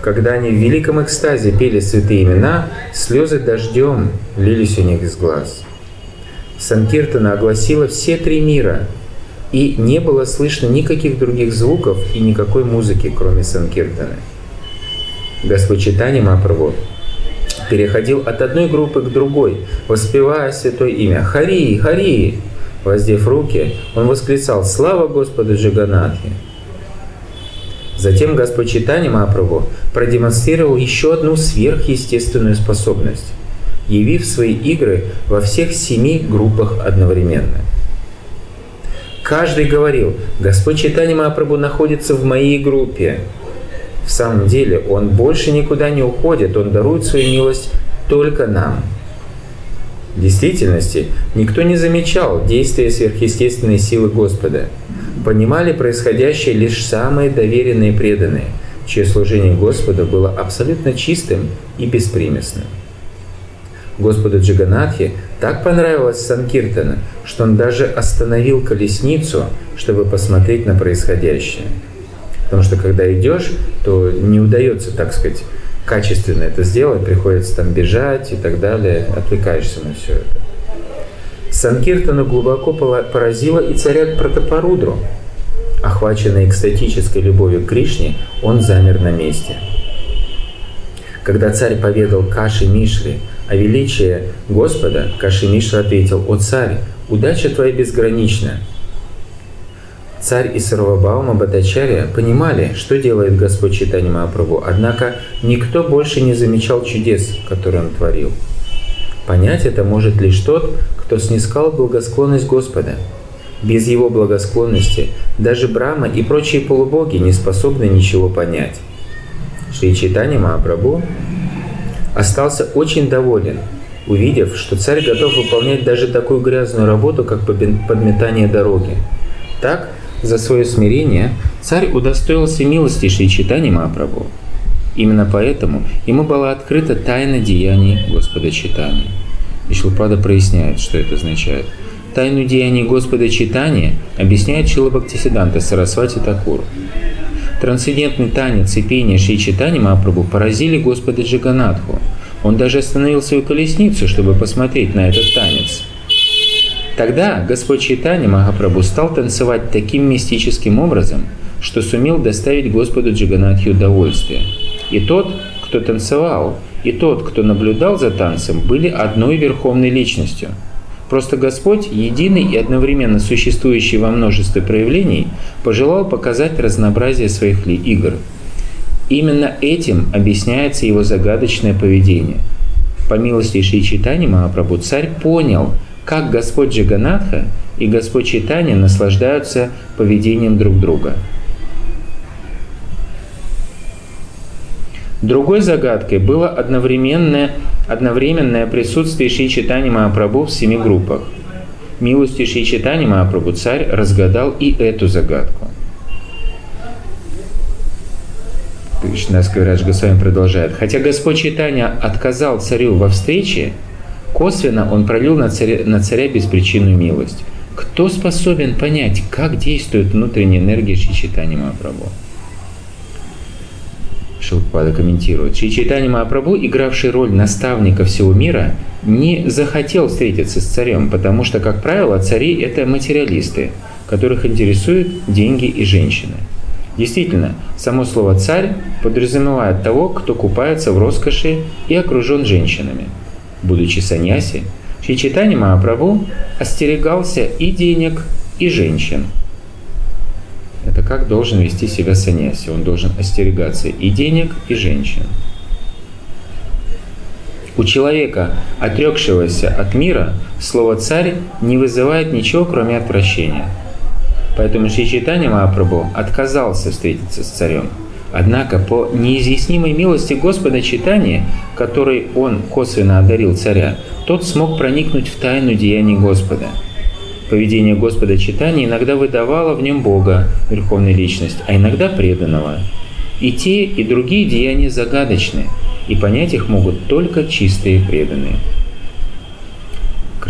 Speaker 1: когда они в великом экстазе пели святые имена, слезы дождем лились у них из глаз. Санкиртана огласила все три мира, и не было слышно никаких других звуков и никакой музыки, кроме Санкиртаны. Господь Читани Мапрабху переходил от одной группы к другой, воспевая святое имя «Хари! Хари!». Воздев руки, он восклицал «Слава Господу Джаганатхи!» Затем Господь Читани Мапрабху продемонстрировал еще одну сверхъестественную способность, явив свои игры во всех семи группах одновременно. Каждый говорил, Господь Читани Мапрабху находится в моей группе. В самом деле Он больше никуда не уходит, Он дарует свою милость только нам. В действительности никто не замечал действия сверхъестественной силы Господа – понимали происходящее лишь самые доверенные преданные, чье служение Господу было абсолютно чистым и беспримесным. Господу Джиганатхе так понравилось Санкиртана, что он даже остановил колесницу, чтобы посмотреть на происходящее. Потому что когда идешь, то не удается, так сказать, качественно это сделать, приходится там бежать и так далее, отвлекаешься на все это. Санкиртана глубоко поразила и царя Пратапарудру. Охваченный экстатической любовью к Кришне, он замер на месте. Когда царь поведал Каши Мишре о величии Господа, Каши Мишра ответил, «О царь, удача твоя безгранична». Царь и Сарвабаума Бхаттачарья понимали, что делает Господь Читани Махапрабху, однако никто больше не замечал чудес, которые он творил. Понять это может лишь тот, кто снискал благосклонность Господа. Без его благосклонности даже Брама и прочие полубоги не способны ничего понять. Шри Читани Махапрабху остался очень доволен, увидев, что царь готов выполнять даже такую грязную работу, как подметание дороги. Так, за свое смирение, царь удостоился милости Шри Читани Махапрабху. Именно поэтому ему была открыта тайна деяний Господа Читания. И проясняет, что это означает. Тайну деяний Господа читания объясняет Шилабхактисиданта Сарасвати Такур. Трансцендентный танец и пение Шри Читани Мапрабху поразили Господа Джаганатху. Он даже остановил свою колесницу, чтобы посмотреть на этот танец. Тогда Господь Читани Махапрабху стал танцевать таким мистическим образом, что сумел доставить Господу Джаганатхи удовольствие. И тот, кто танцевал, и тот, кто наблюдал за танцем, были одной верховной личностью. Просто Господь, единый и одновременно существующий во множестве проявлений, пожелал показать разнообразие своих игр. Именно этим объясняется его загадочное поведение. По милости Шри Читани Махапрабху царь понял, как Господь Джаганатха и Господь Читания наслаждаются поведением друг друга – Другой загадкой было одновременное, одновременное присутствие Шри Читани Махапрабху в семи группах. Милостью Шри Читани Махапрабху царь разгадал и эту загадку. Кришнаскавирадж Госвами продолжает. Хотя Господь Читания отказал царю во встрече, косвенно он пролил на царя, на царя беспричинную милость. Кто способен понять, как действует внутренняя энергия Шри Читани Махапрабху? Шилпада комментирует, Шри Чайтани Махапрабху, игравший роль наставника всего мира, не захотел встретиться с царем, потому что, как правило, цари – это материалисты, которых интересуют деньги и женщины. Действительно, само слово «царь» подразумевает того, кто купается в роскоши и окружен женщинами. Будучи саньяси, Шичитани Махапрабху остерегался и денег, и женщин. Это как должен вести себя саньяси. Он должен остерегаться и денег, и женщин. У человека, отрекшегося от мира, слово «царь» не вызывает ничего, кроме отвращения. Поэтому Шри Чайтанья Махапрабху отказался встретиться с царем. Однако по неизъяснимой милости Господа Читания, которой он косвенно одарил царя, тот смог проникнуть в тайну деяний Господа. Поведение Господа Читания иногда выдавало в нем Бога, Верховной Личность, а иногда преданного. И те, и другие деяния загадочны, и понять их могут только чистые преданные.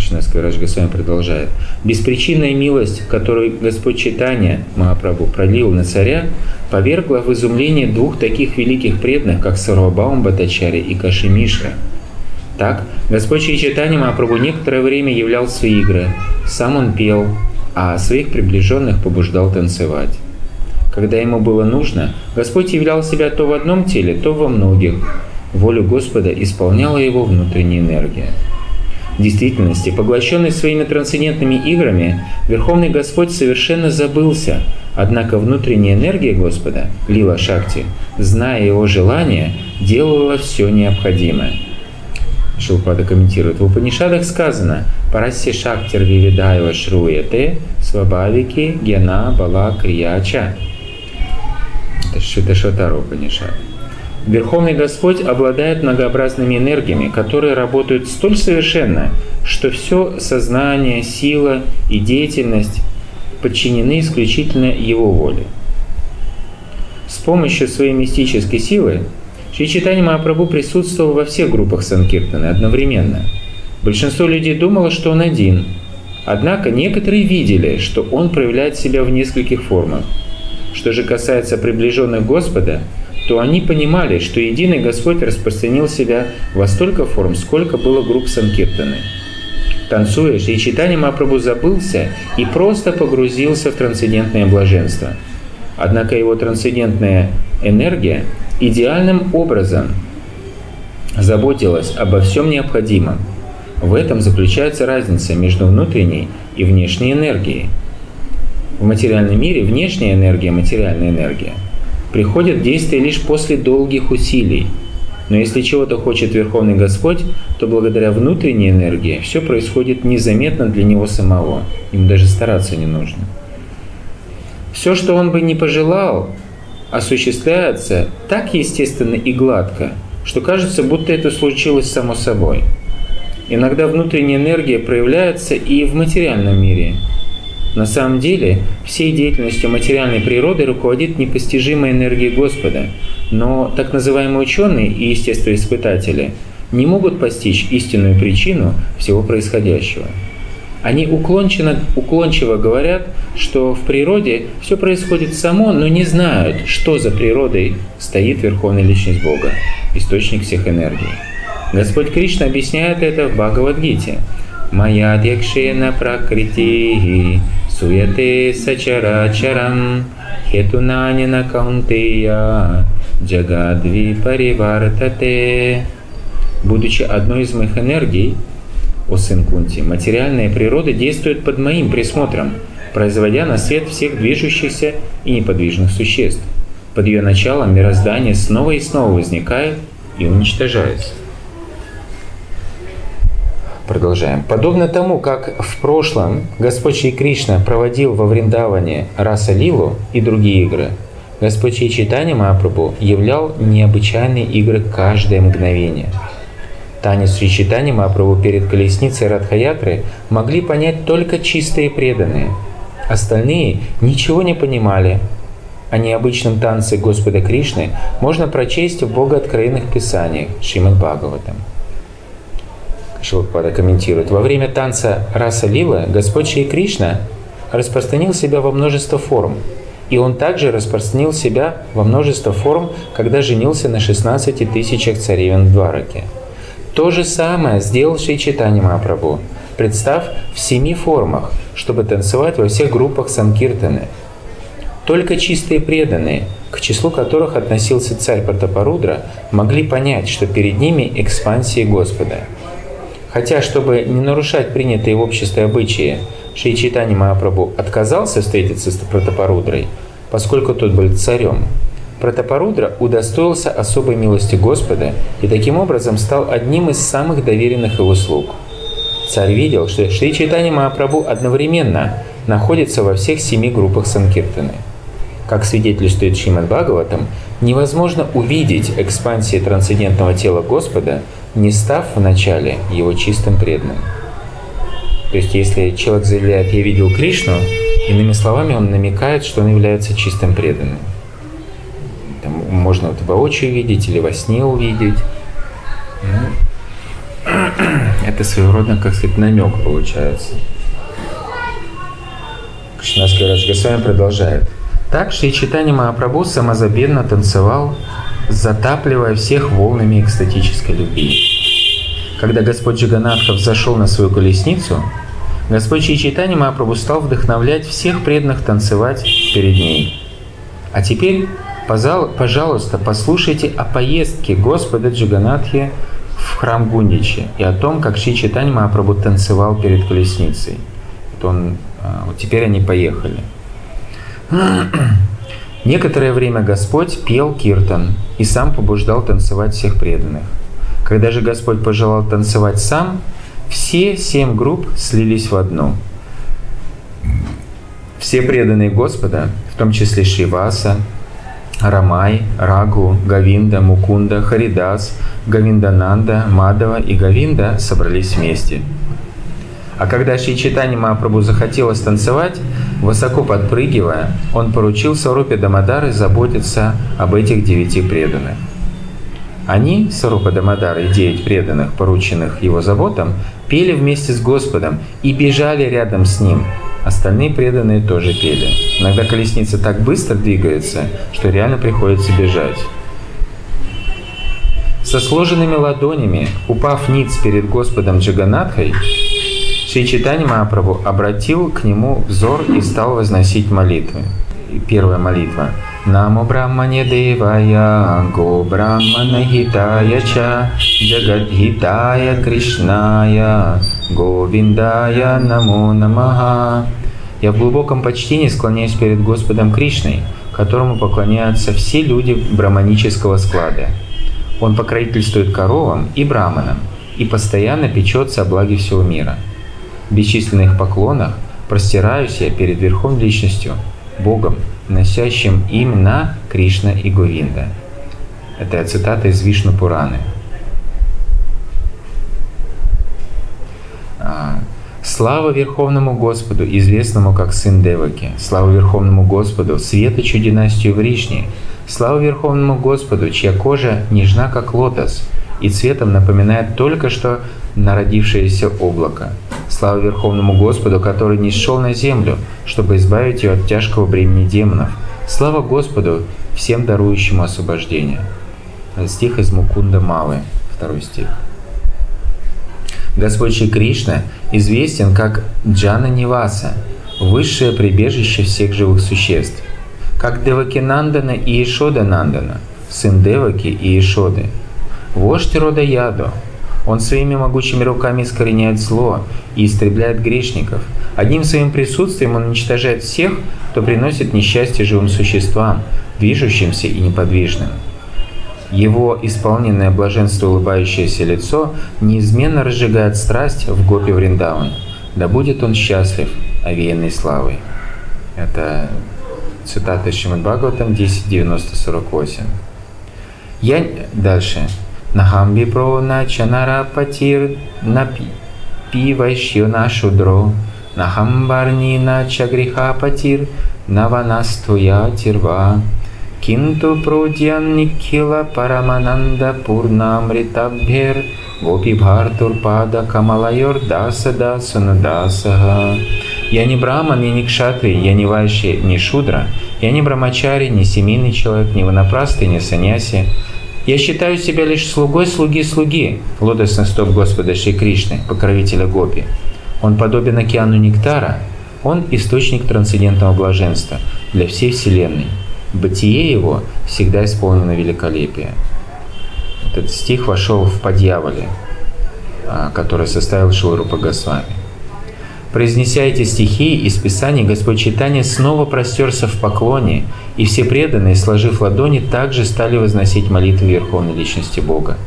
Speaker 1: Кришнадская Раджгасвами продолжает. Беспричинная милость, которую Господь Читания Махапрабху пролил на царя, повергла в изумление двух таких великих преданных, как Сарвабаум Батачари и Кашимишра. Так, Господь Читания Махапрабху некоторое время являл свои игры. Сам он пел, а своих приближенных побуждал танцевать. Когда ему было нужно, Господь являл себя то в одном теле, то во многих. Волю Господа исполняла его внутренняя энергия. В действительности, поглощенный своими трансцендентными играми, Верховный Господь совершенно забылся, однако внутренняя энергия Господа, Лила Шакти, зная его желание, делала все необходимое. Шилпада комментирует, в Упанишадах сказано «Параси шактир вивидайва шруяте свабавики гена бала крияча». Это Шиташатара Упанишад. Верховный Господь обладает многообразными энергиями, которые работают столь совершенно, что все сознание, сила и деятельность подчинены исключительно Его воле. С помощью своей мистической силы Шри Читани Махапрабху присутствовал во всех группах Санкиртаны одновременно. Большинство людей думало, что он один. Однако некоторые видели, что он проявляет себя в нескольких формах. Что же касается приближенных Господа, то они понимали, что единый Господь распространил себя во столько форм, сколько было групп Санкиртаны. Танцуя, Шри Читани Мапрабху забылся и просто погрузился в трансцендентное блаженство. Однако его трансцендентная энергия идеальным образом заботилась обо всем необходимом. В этом заключается разница между внутренней и внешней энергией. В материальном мире внешняя энергия – материальная энергия – приходит в действие лишь после долгих усилий. Но если чего-то хочет Верховный Господь, то благодаря внутренней энергии все происходит незаметно для Него самого. Ему даже стараться не нужно. Все, что Он бы не пожелал, осуществляется так естественно и гладко, что кажется, будто это случилось само собой. Иногда внутренняя энергия проявляется и в материальном мире – на самом деле, всей деятельностью материальной природы руководит непостижимая энергия Господа, но так называемые ученые и естествоиспытатели не могут постичь истинную причину всего происходящего. Они уклончиво, уклончиво говорят, что в природе все происходит само, но не знают, что за природой стоит Верховная Личность Бога, источник всех энергий. Господь Кришна объясняет это в Бхагавадгите. «Моя декшена пракрити Суяте сачарачарам хетунанина каунтея джагадви паривартате. Будучи одной из моих энергий, о сын Кунти, материальная природа действует под моим присмотром, производя на свет всех движущихся и неподвижных существ. Под ее началом мироздание снова и снова возникает и уничтожается. Продолжаем. Подобно тому, как в прошлом Господь Шри Кришна проводил во Вриндаване Раса Лилу и другие игры, Господь Шри Читани Махапрабху являл необычайные игры каждое мгновение. Танец Шри Читани Махапрабху перед колесницей Радхаятры могли понять только чистые преданные. Остальные ничего не понимали. О необычном танце Господа Кришны можно прочесть в богооткровенных писаниях Шримад Бхагаватам. Шилпада комментирует, во время танца Раса Лила Господь Шри Кришна распространил себя во множество форм. И он также распространил себя во множество форм, когда женился на 16 тысячах царевен в Двараке. То же самое сделал Шри Читани Махапрабху, представ в семи формах, чтобы танцевать во всех группах Санкиртаны. Только чистые преданные, к числу которых относился царь Пратапарудра, могли понять, что перед ними экспансия Господа. Хотя, чтобы не нарушать принятые в обществе обычаи, Шри Чайтани Махапрабху отказался встретиться с Пратапарудрой, поскольку тот был царем. Пратапарудра удостоился особой милости Господа и таким образом стал одним из самых доверенных его слуг. Царь видел, что Шри Чайтани Махапрабху одновременно находится во всех семи группах Санкиртаны – как свидетельствует Шримад Бхагаватам, невозможно увидеть экспансии трансцендентного тела Господа, не став вначале его чистым преданным. То есть, если человек заявляет «я видел Кришну», иными словами, он намекает, что он является чистым преданным. Там можно вот воочию видеть или во сне увидеть. Ну, это своего рода, как сказать, намек получается. Кришнаский Радж Госвами продолжает. Так Шри Читани Махапрабху самозабвенно танцевал, затапливая всех волнами экстатической любви. Когда Господь Джаганатха взошел на свою колесницу, Господь Шри Чайтани Махапрабху стал вдохновлять всех преданных танцевать перед ней. А теперь, пожалуйста, послушайте о поездке Господа Джаганатхи в храм Гундичи и о том, как Шри Чайтани Махапрабху танцевал перед колесницей. Вот, он, а, вот теперь они поехали. Некоторое время Господь пел киртан и сам побуждал танцевать всех преданных. Когда же Господь пожелал танцевать сам, все семь групп слились в одну. Все преданные Господа, в том числе Шиваса, Рамай, Рагу, Гавинда, Мукунда, Харидас, Гавиндананда, Мадава и Гавинда собрались вместе – а когда Шри Читани Махапрабху захотелось танцевать, высоко подпрыгивая, он поручил Сарупе Дамадары заботиться об этих девяти преданных. Они, Сарупа Дамадара и девять преданных, порученных его заботам, пели вместе с Господом и бежали рядом с ним. Остальные преданные тоже пели. Иногда колесница так быстро двигается, что реально приходится бежать. Со сложенными ладонями, упав ниц перед Господом Джаганатхой, Шри Читани Махапрабху обратил к нему взор и стал возносить молитвы. Первая молитва. Намо Брахмане Девая, Го Брахмана Хитая Ча, Джагадхитая Кришная, Говиндая Намо Намаха. Я в глубоком почтении склоняюсь перед Господом Кришной, которому поклоняются все люди браманического склада. Он покровительствует коровам и браманам и постоянно печется о благе всего мира – бесчисленных поклонах простираюсь я перед Верхом Личностью, Богом, носящим имена Кришна и Говинда. Это цитата из Вишну Пураны. А, Слава Верховному Господу, известному как Сын Деваки. Слава Верховному Господу, светочу династию Вришни. Слава Верховному Господу, чья кожа нежна, как лотос, и цветом напоминает только что народившееся облако. Слава Верховному Господу, который не шел на землю, чтобы избавить ее от тяжкого бремени демонов. Слава Господу, всем дарующему освобождение. Стих из Мукунда Малы, второй стих. Господь Шри Кришна известен как Джана Ниваса, высшее прибежище всех живых существ, как Девакинандана и Ишода Нандана, сын Деваки и Ишоды, вождь рода Яду, он своими могучими руками искореняет зло и истребляет грешников. Одним своим присутствием он уничтожает всех, кто приносит несчастье живым существам, движущимся и неподвижным. Его исполненное блаженство улыбающееся лицо неизменно разжигает страсть в гопе Вриндаван. Да будет он счастлив, овеянный славой. Это цитата из Шримад Бхагаватам 10.90.48. Я... Дальше. Нахам випро на чанара патир на пи вайшьона шудро. Нахам барни на чагриха патир наванастуя тирва. Кинту прудьян никхила парамананда пурнамритабхер гопи бхартурпада камалайор даса дасана дасаха. Я не браман, я не кшатри, я не вайши, не шудра, я не брамачари, не семейный человек, не ванапрасты, не саньяси, я считаю себя лишь слугой слуги слуги, лотосный стоп Господа Шри Кришны, покровителя Гопи. Он подобен океану нектара, Он источник трансцендентного блаженства для всей Вселенной. Бытие его всегда исполнено великолепия. Этот стих вошел в подьяволе, а, который составил Шиларупа Госвами. Произнеся эти стихи из Писаний, Господь Читания снова простерся в поклоне, и все преданные, сложив ладони, также стали возносить молитвы Верховной Личности Бога.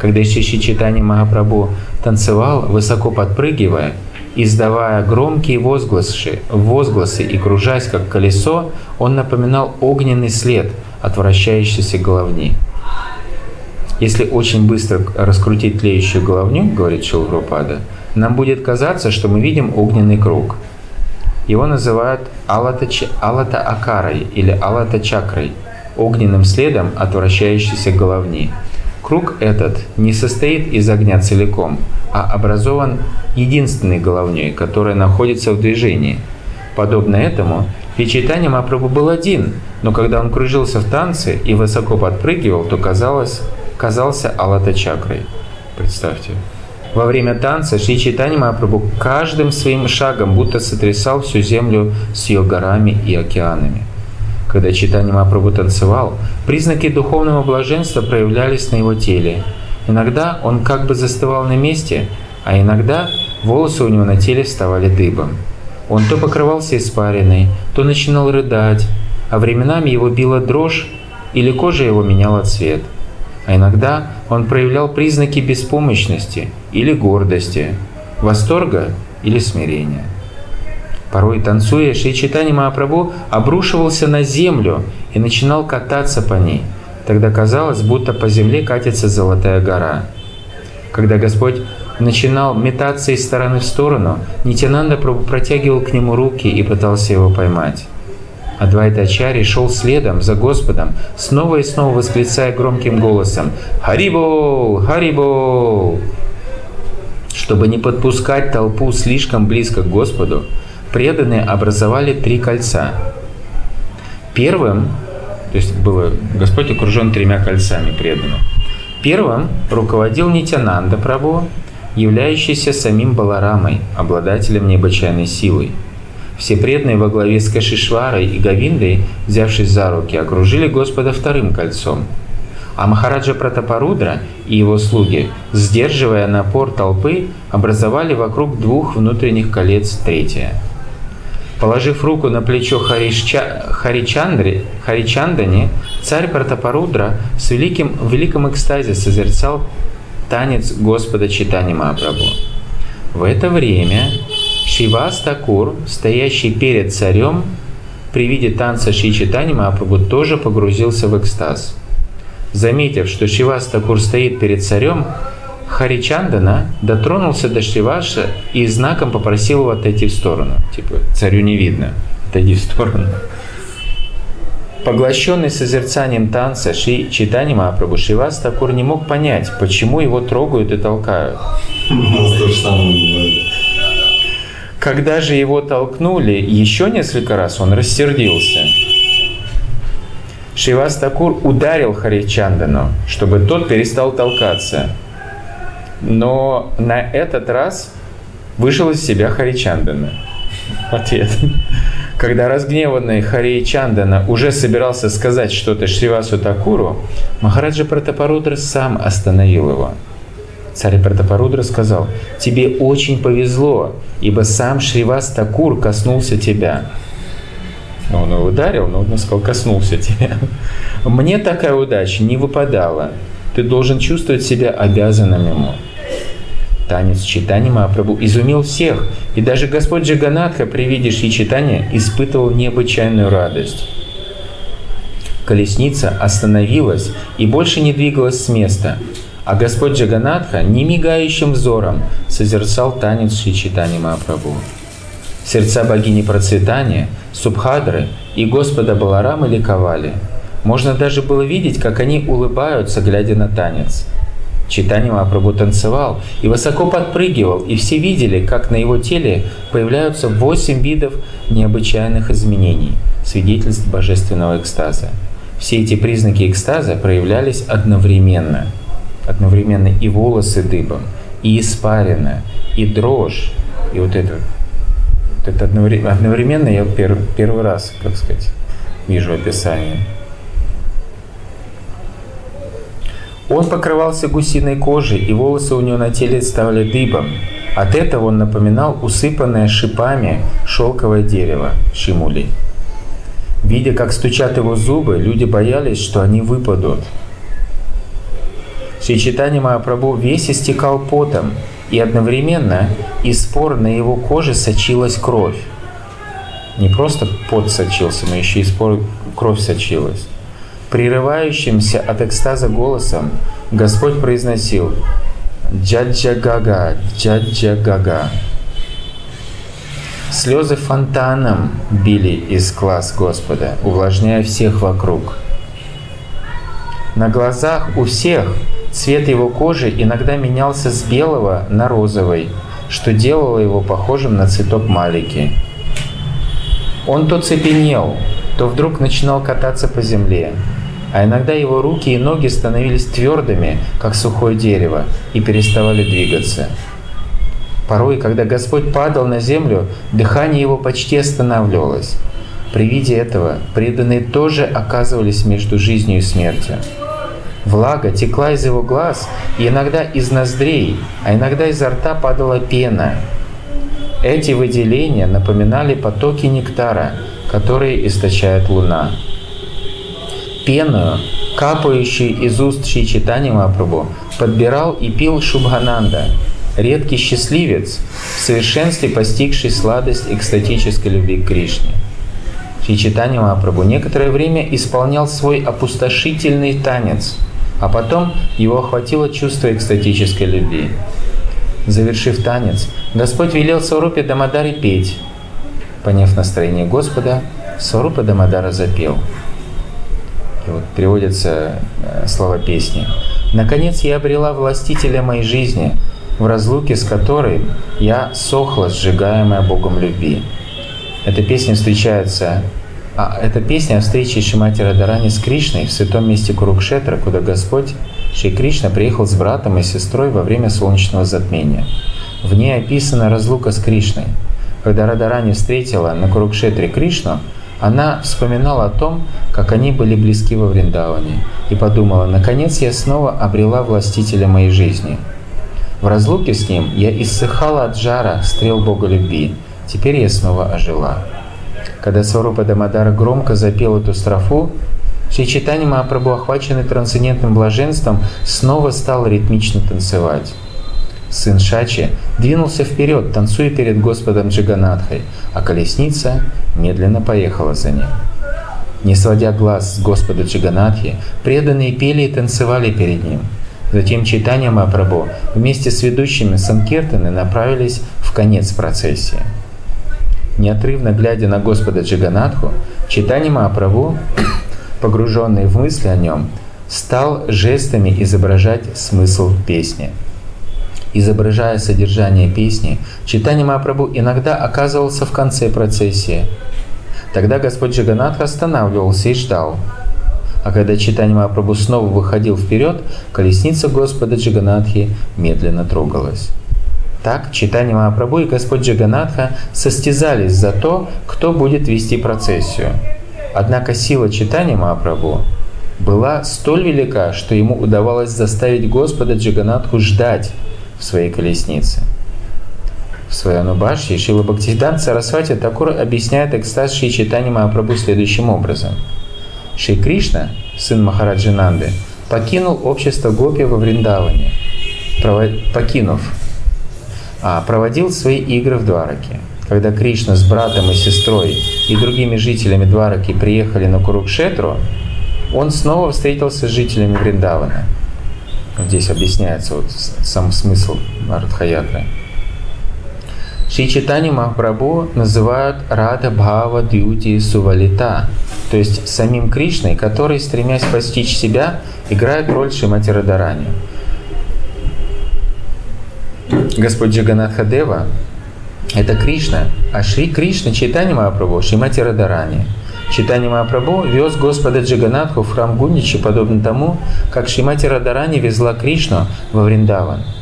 Speaker 1: Когда Шиши Читания Махапрабху танцевал, высоко подпрыгивая, Издавая громкие возгласы, возгласы и кружась как колесо, он напоминал огненный след от вращающейся головни. Если очень быстро раскрутить тлеющую головню, говорит Шилпрапада, нам будет казаться, что мы видим огненный круг. Его называют алата, алата акарой или алата чакрой, огненным следом от вращающейся головни. Круг этот не состоит из огня целиком, а образован единственной головней, которая находится в движении. Подобно этому, Вичитани Мапрабху был один, но когда он кружился в танце и высоко подпрыгивал, то казалось, казался Алата Чакрой. Представьте. Во время танца Шри Чайтани Махапрабху каждым своим шагом будто сотрясал всю землю с ее горами и океанами. Когда Читани Махапрабху танцевал, признаки духовного блаженства проявлялись на его теле. Иногда он как бы застывал на месте, а иногда волосы у него на теле вставали дыбом. Он то покрывался испариной, то начинал рыдать, а временами его била дрожь или кожа его меняла цвет. А иногда он проявлял признаки беспомощности или гордости, восторга или смирения. Порой, танцуя, Шри Читани Махапрабху обрушивался на землю и начинал кататься по ней. Тогда казалось, будто по земле катится золотая гора. Когда Господь начинал метаться из стороны в сторону, Нитянанда протягивал к нему руки и пытался его поймать. Адвайта Ачари шел следом за Господом, снова и снова восклицая громким голосом «Харибол! Харибол!». Чтобы не подпускать толпу слишком близко к Господу, преданные образовали три кольца. Первым, то есть было, Господь окружен тремя кольцами преданных. Первым руководил Нитянанда Прабhu, являющийся самим Баларамой, обладателем необычайной силой. Все преданные во главе с Кашишварой и Гавиндой, взявшись за руки, окружили Господа вторым кольцом. А Махараджа Пратапарудра и его слуги, сдерживая напор толпы, образовали вокруг двух внутренних колец третье – Положив руку на плечо Харича... Харичандри, Харичандани, царь Пратапарудра с великим, в великом экстазе созерцал танец Господа Читани Махапрабху. В это время Шивас Такур, стоящий перед царем, при виде танца Шри Читани Махапрабху тоже погрузился в экстаз. Заметив, что Шивас Такур стоит перед царем, Харичандана дотронулся до Шриваша и знаком попросил его отойти в сторону. Типа, царю не видно, отойди в сторону. Поглощенный созерцанием танца Ши Читани Махапрабху, Шивас Такур не мог понять, почему его трогают и толкают. Когда же его толкнули еще несколько раз, он рассердился. Шивас Такур ударил Харичандану, чтобы тот перестал толкаться. Но на этот раз вышел из себя Харичандана. Ответ. Когда разгневанный Хари Чандана уже собирался сказать что-то Шривасу Такуру, Махараджа Пратапарудра сам остановил его. Царь Пратапарудра сказал, «Тебе очень повезло, ибо сам Шривас Такур коснулся тебя». Но он его ударил, но он сказал, коснулся тебя. Мне такая удача не выпадала. Ты должен чувствовать себя обязанным ему. Танец Читани Махапрабху изумил всех, и даже Господь Джаганатха при виде Шри Читания испытывал необычайную радость. Колесница остановилась и больше не двигалась с места, а Господь Джаганатха немигающим взором созерцал танец Шри Читани Махапрабху. Сердца богини процветания, Субхадры и Господа Баларамы ликовали. Можно даже было видеть, как они улыбаются, глядя на танец – Читани Махапрабху танцевал и высоко подпрыгивал, и все видели, как на его теле появляются восемь видов необычайных изменений, свидетельств божественного экстаза. Все эти признаки экстаза проявлялись одновременно. Одновременно и волосы дыбом, и испарина, и дрожь, и вот это Это одновременно я первый раз, как сказать, вижу описание. Он покрывался гусиной кожей, и волосы у него на теле стали дыбом. От этого он напоминал усыпанное шипами шелковое дерево шимули. Видя, как стучат его зубы, люди боялись, что они выпадут. Шри Читани Махапрабху весь истекал потом, и одновременно из спор на его коже сочилась кровь. Не просто пот сочился, но еще и спор кровь сочилась. Прерывающимся от экстаза голосом Господь произносил «Джаджа Гага, Джаджа Гага». Слезы фонтаном били из глаз Господа, увлажняя всех вокруг. На глазах у всех цвет его кожи иногда менялся с белого на розовый, что делало его похожим на цветок малики. Он то цепенел, то вдруг начинал кататься по земле, а иногда его руки и ноги становились твердыми, как сухое дерево, и переставали двигаться. Порой, когда Господь падал на землю, дыхание его почти останавливалось. При виде этого преданные тоже оказывались между жизнью и смертью. Влага текла из его глаз и иногда из ноздрей, а иногда изо рта падала пена. Эти выделения напоминали потоки нектара, которые источает луна. Пеную, капающую из уст Шри Читани Мапрабху, подбирал и пил Шубхананда – редкий счастливец, в совершенстве постигший сладость экстатической любви к Кришне. Шри Махапрабху некоторое время исполнял свой опустошительный танец, а потом его охватило чувство экстатической любви. Завершив танец, Господь велел Сарупе Дамадаре петь. Поняв настроение Господа, Сарупа Дамадара запел. И вот приводятся э, слова песни. «Наконец я обрела властителя моей жизни, в разлуке с которой я сохла, сжигаемая Богом любви. Эта песня встречается а эта песня о встрече Шимати Радарани с Кришной в святом месте Курукшетра, куда Господь Шри Кришна приехал с братом и сестрой во время солнечного затмения. В ней описана разлука с Кришной. Когда Радарани встретила на Курукшетре Кришну, она вспоминала о том, как они были близки во Вриндаване, и подумала, наконец я снова обрела властителя моей жизни – в разлуке с ним я иссыхала от жара стрел Бога любви. Теперь я снова ожила. Когда Сварупа Дамадара громко запел эту строфу, Шри Читани Махапрабху, охваченный трансцендентным блаженством, снова стал ритмично танцевать. Сын Шачи двинулся вперед, танцуя перед Господом Джиганатхой, а колесница медленно поехала за ним. Не сводя глаз с Господа Джиганатхи, преданные пели и танцевали перед ним – Затем читание Мапрабху вместе с ведущими Санкиртаны направились в конец процессии. Неотрывно глядя на Господа Джиганатху, читание Мапрабху, погруженный в мысли о нем, стал жестами изображать смысл песни. Изображая содержание песни, читание Мапрабху иногда оказывался в конце процессии. Тогда Господь Джиганатха останавливался и ждал – а когда читание Махапрабху снова выходил вперед, колесница Господа Джаганатхи медленно трогалась. Так читание Махапрабху и Господь Джаганатха состязались за то, кто будет вести процессию. Однако сила читания Махапрабху была столь велика, что ему удавалось заставить Господа Джаганатху ждать в своей колеснице. В своей Анубашье Шила Бхактидан Сарасвати Такур объясняет экстаз Шри Читани Махапрабху следующим образом – Шри Кришна, сын Махараджи Нанды, покинул общество Гопи во Вриндаване, покинув, проводил свои игры в Двараке. Когда Кришна с братом и сестрой и другими жителями Двараки приехали на Курукшетру, он снова встретился с жителями Вриндавана. Здесь объясняется вот сам смысл Радхаятры. Шри Читани Махапрабху называют Рада Бхава Дьюти Сувалита, то есть самим Кришной, который, стремясь постичь себя, играет роль Шимати Радарани. Господь Джаганатха Дева – это Кришна, а Шри Кришна Читани Махапрабху – Шимати Радарани. Читани Махапрабху вез Господа Джаганатху в храм Гундичи, подобно тому, как Шимати Радарани везла Кришну во Вриндаван –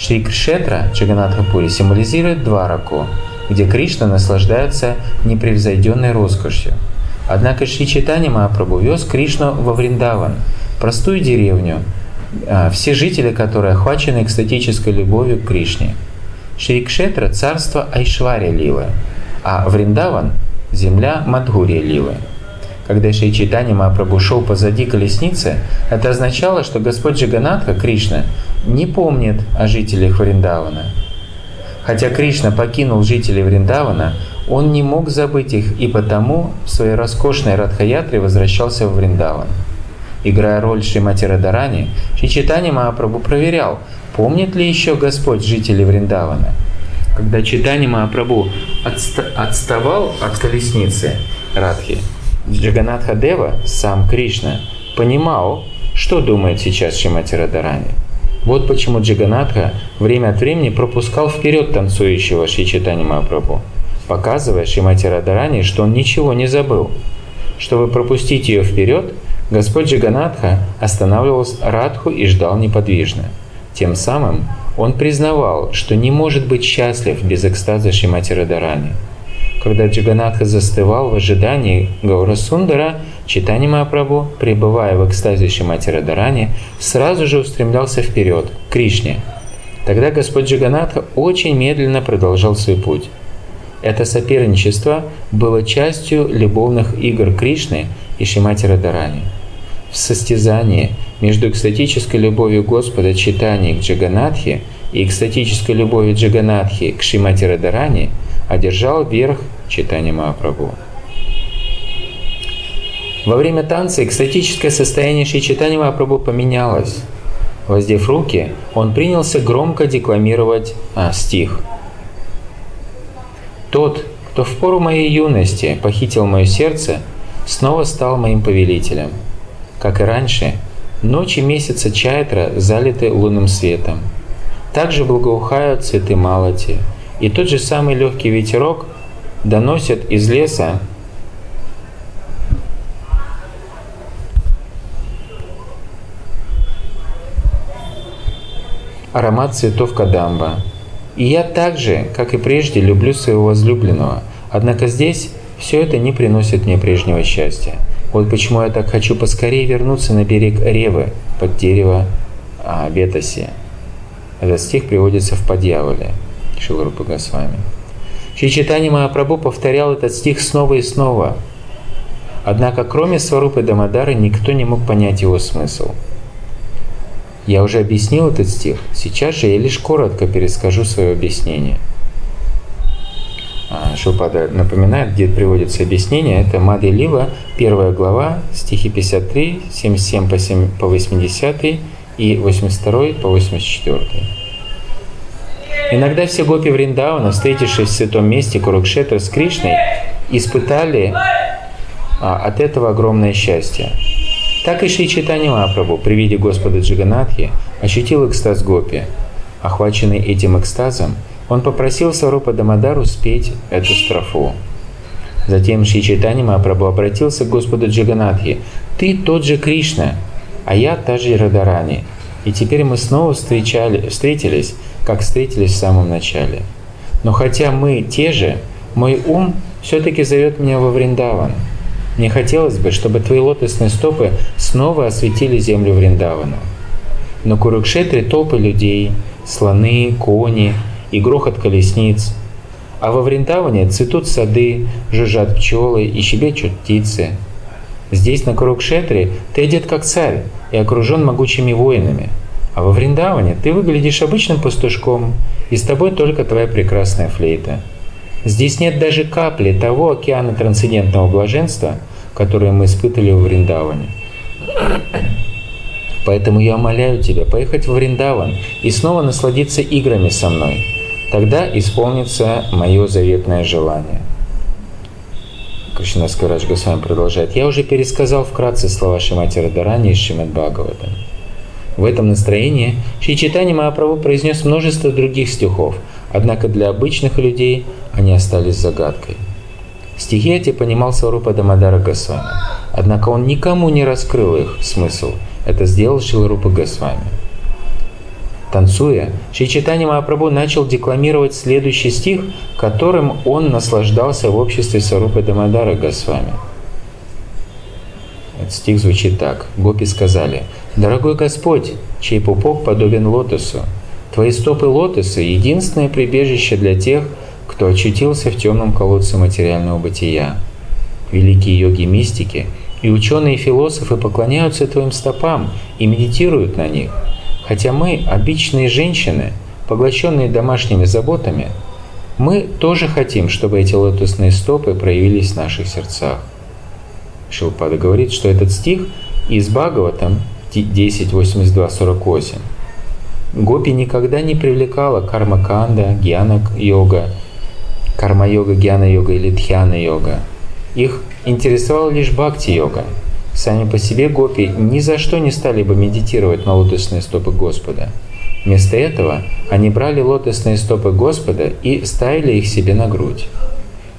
Speaker 1: Шри Кшетра Джаганатхапури символизирует Двараку, где Кришна наслаждается непревзойденной роскошью. Однако Шри Чайтанья Махапрабху вез Кришну во Вриндаван, простую деревню, все жители которой охвачены экстатической любовью к Кришне. Шри Кшетра – царство Айшваря Лилы, а Вриндаван – земля Мадхурия Лилы. Когда Шри Чайтанья Махапрабху шел позади колесницы, это означало, что Господь Джаганатха, Кришна, не помнит о жителях Вриндавана. Хотя Кришна покинул жителей Вриндавана, он не мог забыть их и потому в своей роскошной Радхаятре возвращался в Вриндаван. Играя роль Шримати Радарани, Шри Махапрабху проверял, помнит ли еще Господь жителей Вриндавана. Когда Читани Махапрабху отста- отставал от колесницы Радхи, Джаганатха Дева, сам Кришна, понимал, что думает сейчас Шримати Радарани. Вот почему Джаганатха время от времени пропускал вперед танцующего Шри Читани Махапрабху, показывая Шримати Радарани, что он ничего не забыл. Чтобы пропустить ее вперед, Господь Джаганатха останавливал Радху и ждал неподвижно. Тем самым он признавал, что не может быть счастлив без экстаза Шримати Радарани – когда Джаганатха застывал в ожидании Гаура Сундара, Читани Махапрабху, пребывая в экстазе Шимати Радарани, сразу же устремлялся вперед, к Кришне. Тогда Господь Джаганатха очень медленно продолжал свой путь. Это соперничество было частью любовных игр Кришны и Шимати Радарани. В состязании между экстатической любовью Господа Читани к Джаганатхе и экстатической любовью Джаганатхи к Шимати Радарани – одержал верх читания Махапрабху. Во время танца экстатическое состояние Шри Читани Махапрабху поменялось. Воздев руки, он принялся громко декламировать а, стих. «Тот, кто в пору моей юности похитил мое сердце, снова стал моим повелителем. Как и раньше, ночи месяца Чайтра залиты лунным светом. Также благоухают цветы Малати – и тот же самый легкий ветерок доносит из леса аромат цветов кадамба. И я также, как и прежде, люблю своего возлюбленного. Однако здесь все это не приносит мне прежнего счастья. Вот почему я так хочу поскорее вернуться на берег Ревы под дерево а. Этот стих приводится в Подьяволе. Шиларупа Госвами. Шри Читани Махапрабху повторял этот стих снова и снова. Однако кроме Сварупы Дамадары никто не мог понять его смысл. Я уже объяснил этот стих, сейчас же я лишь коротко перескажу свое объяснение. А, Шилпада напоминает, где приводится объяснение, это Мади Лила, первая глава, стихи 53, 77 по 80 и 82 по 84. Иногда все гопи Вриндавана, встретившись в святом месте Курукшетра с Кришной, испытали а, от этого огромное счастье. Так и Шри Читани Махапрабху при виде Господа Джиганатхи ощутил экстаз гопи. Охваченный этим экстазом, он попросил Сарупа Дамадару спеть эту строфу. Затем Шри Чайтани Махапрабху обратился к Господу Джиганатхи. «Ты тот же Кришна, а я та же Радарани. И теперь мы снова встречали, встретились как встретились в самом начале. Но хотя мы те же, мой ум все-таки зовет меня во Вриндаван. Мне хотелось бы, чтобы твои лотосные стопы снова осветили землю Вриндавана. Но Курукшетре толпы людей, слоны, кони и грохот колесниц. А во Вриндаване цветут сады, жужжат пчелы и щебечут птицы. Здесь, на Курукшетре, ты одет как царь и окружен могучими воинами – а во Вриндаване ты выглядишь обычным пастушком, и с тобой только твоя прекрасная флейта. Здесь нет даже капли того океана трансцендентного блаженства, которое мы испытали в Вриндаване. Поэтому я умоляю тебя поехать в Вриндаван и снова насладиться играми со мной. Тогда исполнится мое заветное желание. Кришна Скарадж Госвами продолжает. Я уже пересказал вкратце слова Шимати Радарани из Шимат Бхагавата. В этом настроении Шри Читани Махапрабху произнес множество других стихов, однако для обычных людей они остались загадкой. Стихи эти понимал Сварупа Дамадара Госвами, однако он никому не раскрыл их смысл. Это сделал Шиларупа Госвами. Танцуя, Шри Читани Махапрабху начал декламировать следующий стих, которым он наслаждался в обществе Сарупы Дамадара Госвами. Этот стих звучит так. Гопи сказали, «Дорогой Господь, чей пупок подобен лотосу, Твои стопы лотоса – единственное прибежище для тех, кто очутился в темном колодце материального бытия. Великие йоги-мистики и ученые-философы поклоняются Твоим стопам и медитируют на них – Хотя мы, обычные женщины, поглощенные домашними заботами, мы тоже хотим, чтобы эти лотосные стопы проявились в наших сердцах. Шилпада говорит, что этот стих из Бхагаватам 10.82.48. Гопи никогда не привлекала карма-канда, гьяна-йога, карма-йога, гьяна-йога или дхьяна-йога. Их интересовала лишь бхакти-йога – Сами по себе гопи ни за что не стали бы медитировать на лотосные стопы Господа. Вместо этого они брали лотосные стопы Господа и ставили их себе на грудь.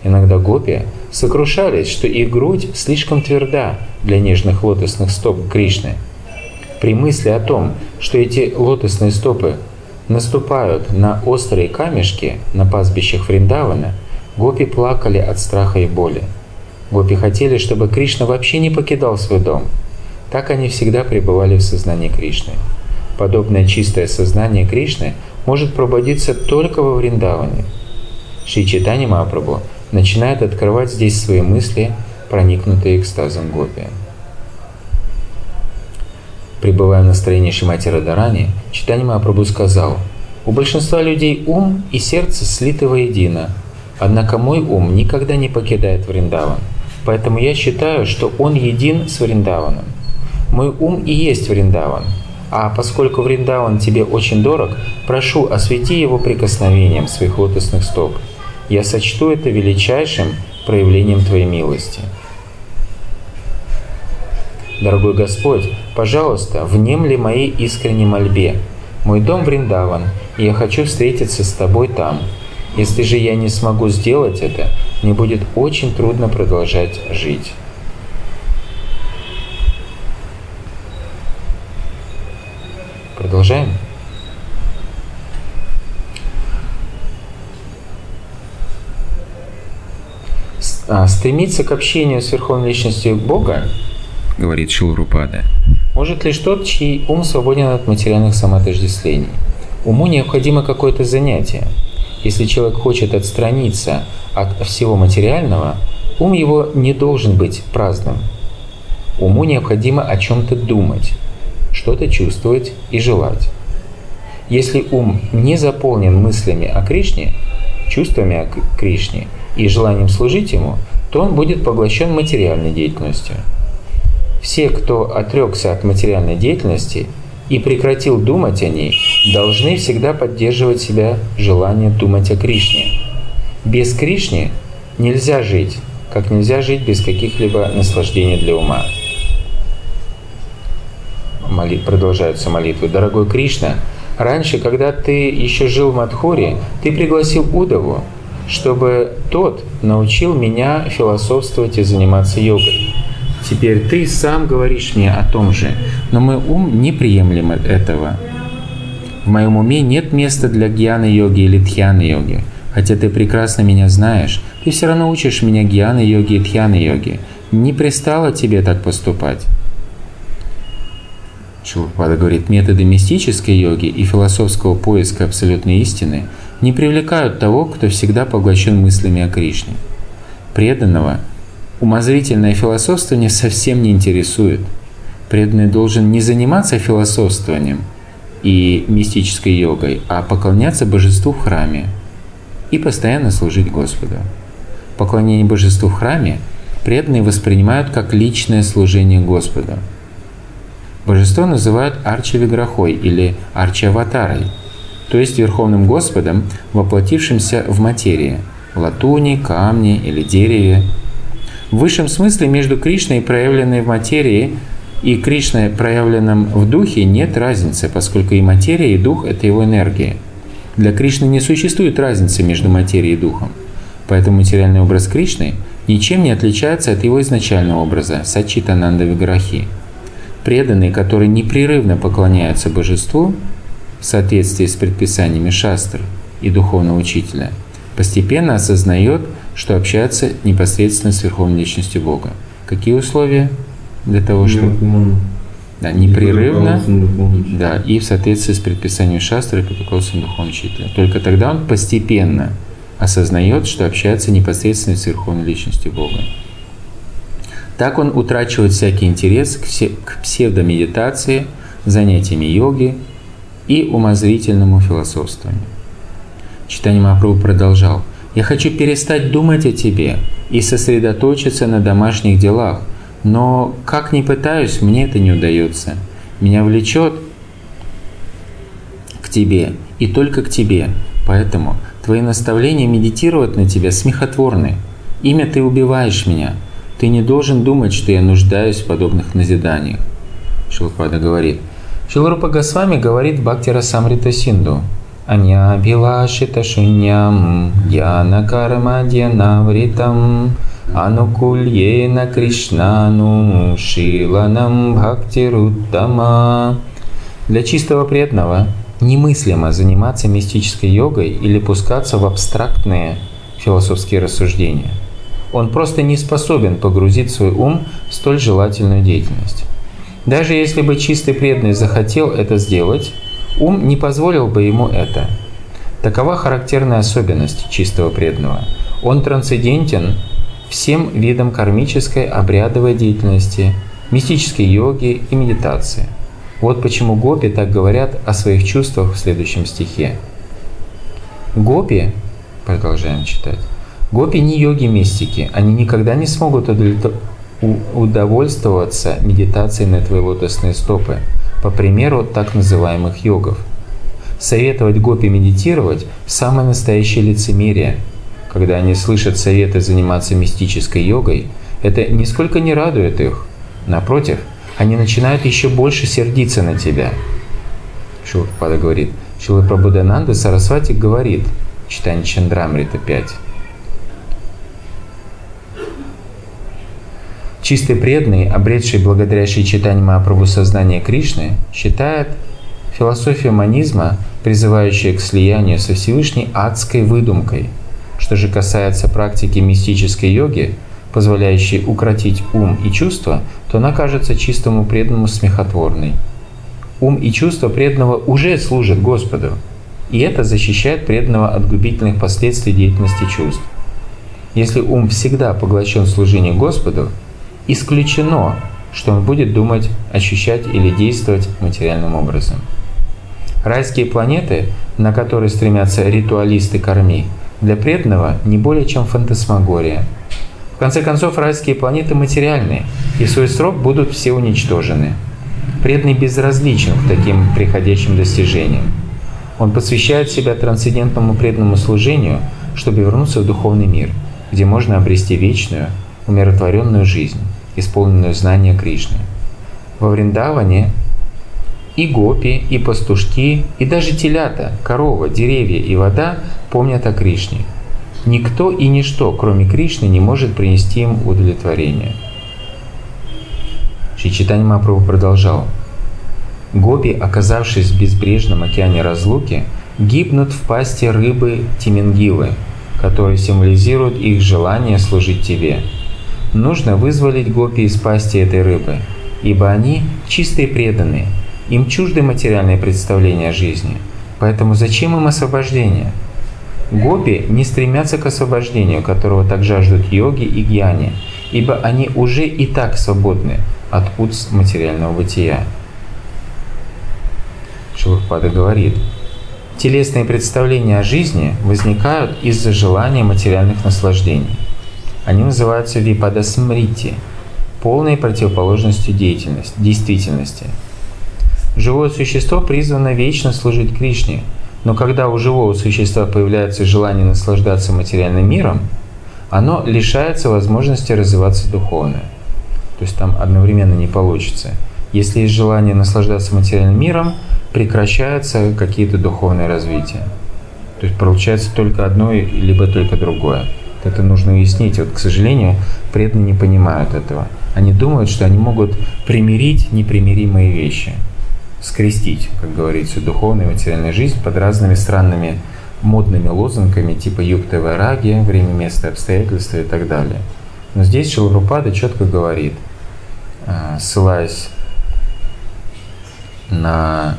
Speaker 1: Иногда гопи сокрушались, что их грудь слишком тверда для нежных лотосных стоп Кришны. При мысли о том, что эти лотосные стопы наступают на острые камешки на пастбищах Вриндавана, гопи плакали от страха и боли. Гопи хотели, чтобы Кришна вообще не покидал свой дом. Так они всегда пребывали в сознании Кришны. Подобное чистое сознание Кришны может пробудиться только во Вриндаване. Шри Читани Махапрабху начинает открывать здесь свои мысли, проникнутые экстазом Гопи. Пребывая в настроении Шимати Радарани, Читани Махапрабху сказал, «У большинства людей ум и сердце слиты воедино, однако мой ум никогда не покидает Вриндаван. Поэтому я считаю, что он един с Вриндаваном. Мой ум и есть Вриндаван. А поскольку Вриндаван тебе очень дорог, прошу, освети его прикосновением своих лотосных стоп. Я сочту это величайшим проявлением Твоей милости. Дорогой Господь, пожалуйста, внемли моей искренней мольбе. Мой дом Вриндаван, и я хочу встретиться с Тобой там. Если же я не смогу сделать это, мне будет очень трудно продолжать жить. Продолжаем. А, стремиться к общению с Верховной Личностью Бога, говорит Шилрупада, может лишь тот, чей ум свободен от материальных самоотождествлений. Уму необходимо какое-то занятие – если человек хочет отстраниться от всего материального, ум его не должен быть праздным. Уму необходимо о чем-то думать, что-то чувствовать и желать. Если ум не заполнен мыслями о Кришне, чувствами о Кришне и желанием служить ему, то он будет поглощен материальной деятельностью. Все, кто отрекся от материальной деятельности – и прекратил думать о ней, должны всегда поддерживать себя желание думать о Кришне. Без Кришны нельзя жить, как нельзя жить без каких-либо наслаждений для ума. Моли... Продолжаются молитвы. Дорогой Кришна, раньше, когда ты еще жил в Мадхуре, ты пригласил Удову, чтобы тот научил меня философствовать и заниматься йогой. Теперь ты сам говоришь мне о том же, но мой ум не приемлем этого. В моем уме нет места для гьяны-йоги или тхьяны-йоги. Хотя ты прекрасно меня знаешь, ты все равно учишь меня гьяны-йоги и тхьяны-йоги. Не пристало тебе так поступать. Шилпада говорит, методы мистической йоги и философского поиска абсолютной истины не привлекают того, кто всегда поглощен мыслями о Кришне. Преданного умозрительное философствование совсем не интересует. Преданный должен не заниматься философствованием и мистической йогой, а поклоняться божеству в храме и постоянно служить Господу. Поклонение божеству в храме преданные воспринимают как личное служение Господу. Божество называют арчи-виграхой или арчи-аватарой, то есть Верховным Господом, воплотившимся в материи – латуни, камне или дереве – в высшем смысле между Кришной, проявленной в материи, и Кришной, проявленным в духе, нет разницы, поскольку и материя, и дух – это его энергия. Для Кришны не существует разницы между материей и духом. Поэтому материальный образ Кришны ничем не отличается от его изначального образа – Сачитананда Виграхи. Преданные, которые непрерывно поклоняются божеству, в соответствии с предписаниями шастр и духовного учителя, постепенно осознает, что общается непосредственно с Верховной Личностью Бога. Какие условия для того, чтобы... Да, непрерывно, да, и в соответствии с предписанием шастры и протоколом духовного учителя. Только тогда он постепенно осознает, что общается непосредственно с Верховной Личностью Бога. Так он утрачивает всякий интерес к псевдомедитации, занятиями йоги и умозрительному философствованию. Читание Махапрабху продолжал. «Я хочу перестать думать о тебе и сосредоточиться на домашних делах, но как ни пытаюсь, мне это не удается. Меня влечет к тебе и только к тебе. Поэтому твои наставления медитировать на тебя смехотворны. Имя ты убиваешь меня. Ты не должен думать, что я нуждаюсь в подобных назиданиях. Шилпада говорит. Шилрупа Госвами говорит Бхактира Самрита Синду. Дьянавритам Анукульена Кришнану Шиланам Бхактируттама. Для чистого преданного немыслимо заниматься мистической йогой или пускаться в абстрактные философские рассуждения. Он просто не способен погрузить свой ум в столь желательную деятельность. Даже если бы чистый преданный захотел это сделать, ум не позволил бы ему это. Такова характерная особенность чистого преданного. Он трансцендентен всем видам кармической обрядовой деятельности, мистической йоги и медитации. Вот почему гопи так говорят о своих чувствах в следующем стихе. Гопи, продолжаем читать, гопи не йоги-мистики, они никогда не смогут удовольствоваться медитацией на твои лотосные стопы, по примеру так называемых йогов. Советовать гопи медитировать – самое настоящее лицемерие – когда они слышат советы заниматься мистической йогой, это нисколько не радует их. Напротив, они начинают еще больше сердиться на тебя. Шилпада говорит. Шила Прабhuдананда Сарасвати говорит, читание Чандрамрита 5. Чистый преданный, обретший благодаря читанию Махапрабху сознание Кришны, считает философию манизма, призывающую к слиянию со Всевышней адской выдумкой – что же касается практики мистической йоги, позволяющей укротить ум и чувства, то она кажется чистому преданному смехотворной. Ум и чувства преданного уже служат Господу, и это защищает преданного от губительных последствий деятельности чувств. Если ум всегда поглощен в служении Господу, исключено, что он будет думать, ощущать или действовать материальным образом. Райские планеты, на которые стремятся ритуалисты корми, для преданного не более чем фантасмагория. В конце концов, райские планеты материальные, и в свой срок будут все уничтожены. Преданный безразличен к таким приходящим достижениям. Он посвящает себя трансцендентному преданному служению, чтобы вернуться в духовный мир, где можно обрести вечную, умиротворенную жизнь, исполненную знания Кришны. Во Вриндаване и гопи, и пастушки, и даже телята, корова, деревья и вода помнят о Кришне. Никто и ничто, кроме Кришны, не может принести им удовлетворение. Шичитани Мапрабху продолжал. Гопи, оказавшись в безбрежном океане разлуки, гибнут в пасти рыбы Тимингилы, которые символизируют их желание служить тебе. Нужно вызволить гопи из пасти этой рыбы, ибо они чистые преданные – им чужды материальные представления о жизни. Поэтому зачем им освобождение? Гопи не стремятся к освобождению, которого так жаждут йоги и гьяни, ибо они уже и так свободны от уц материального бытия. Шилухпада говорит, телесные представления о жизни возникают из-за желания материальных наслаждений. Они называются випадасмрити, полной противоположностью деятельности, действительности – Живое существо призвано вечно служить Кришне, но когда у живого существа появляется желание наслаждаться материальным миром, оно лишается возможности развиваться духовно. То есть там одновременно не получится. Если есть желание наслаждаться материальным миром, прекращаются какие-то духовные развития. То есть получается только одно, либо только другое. Это нужно уяснить. Вот, к сожалению, преданные не понимают этого. Они думают, что они могут примирить непримиримые вещи – скрестить, как говорится, духовную и материальную жизнь под разными странными модными лозунгами типа «Юкта Вараги», «Время, место, обстоятельства» и так далее. Но здесь Шилрупада четко говорит, э, ссылаясь на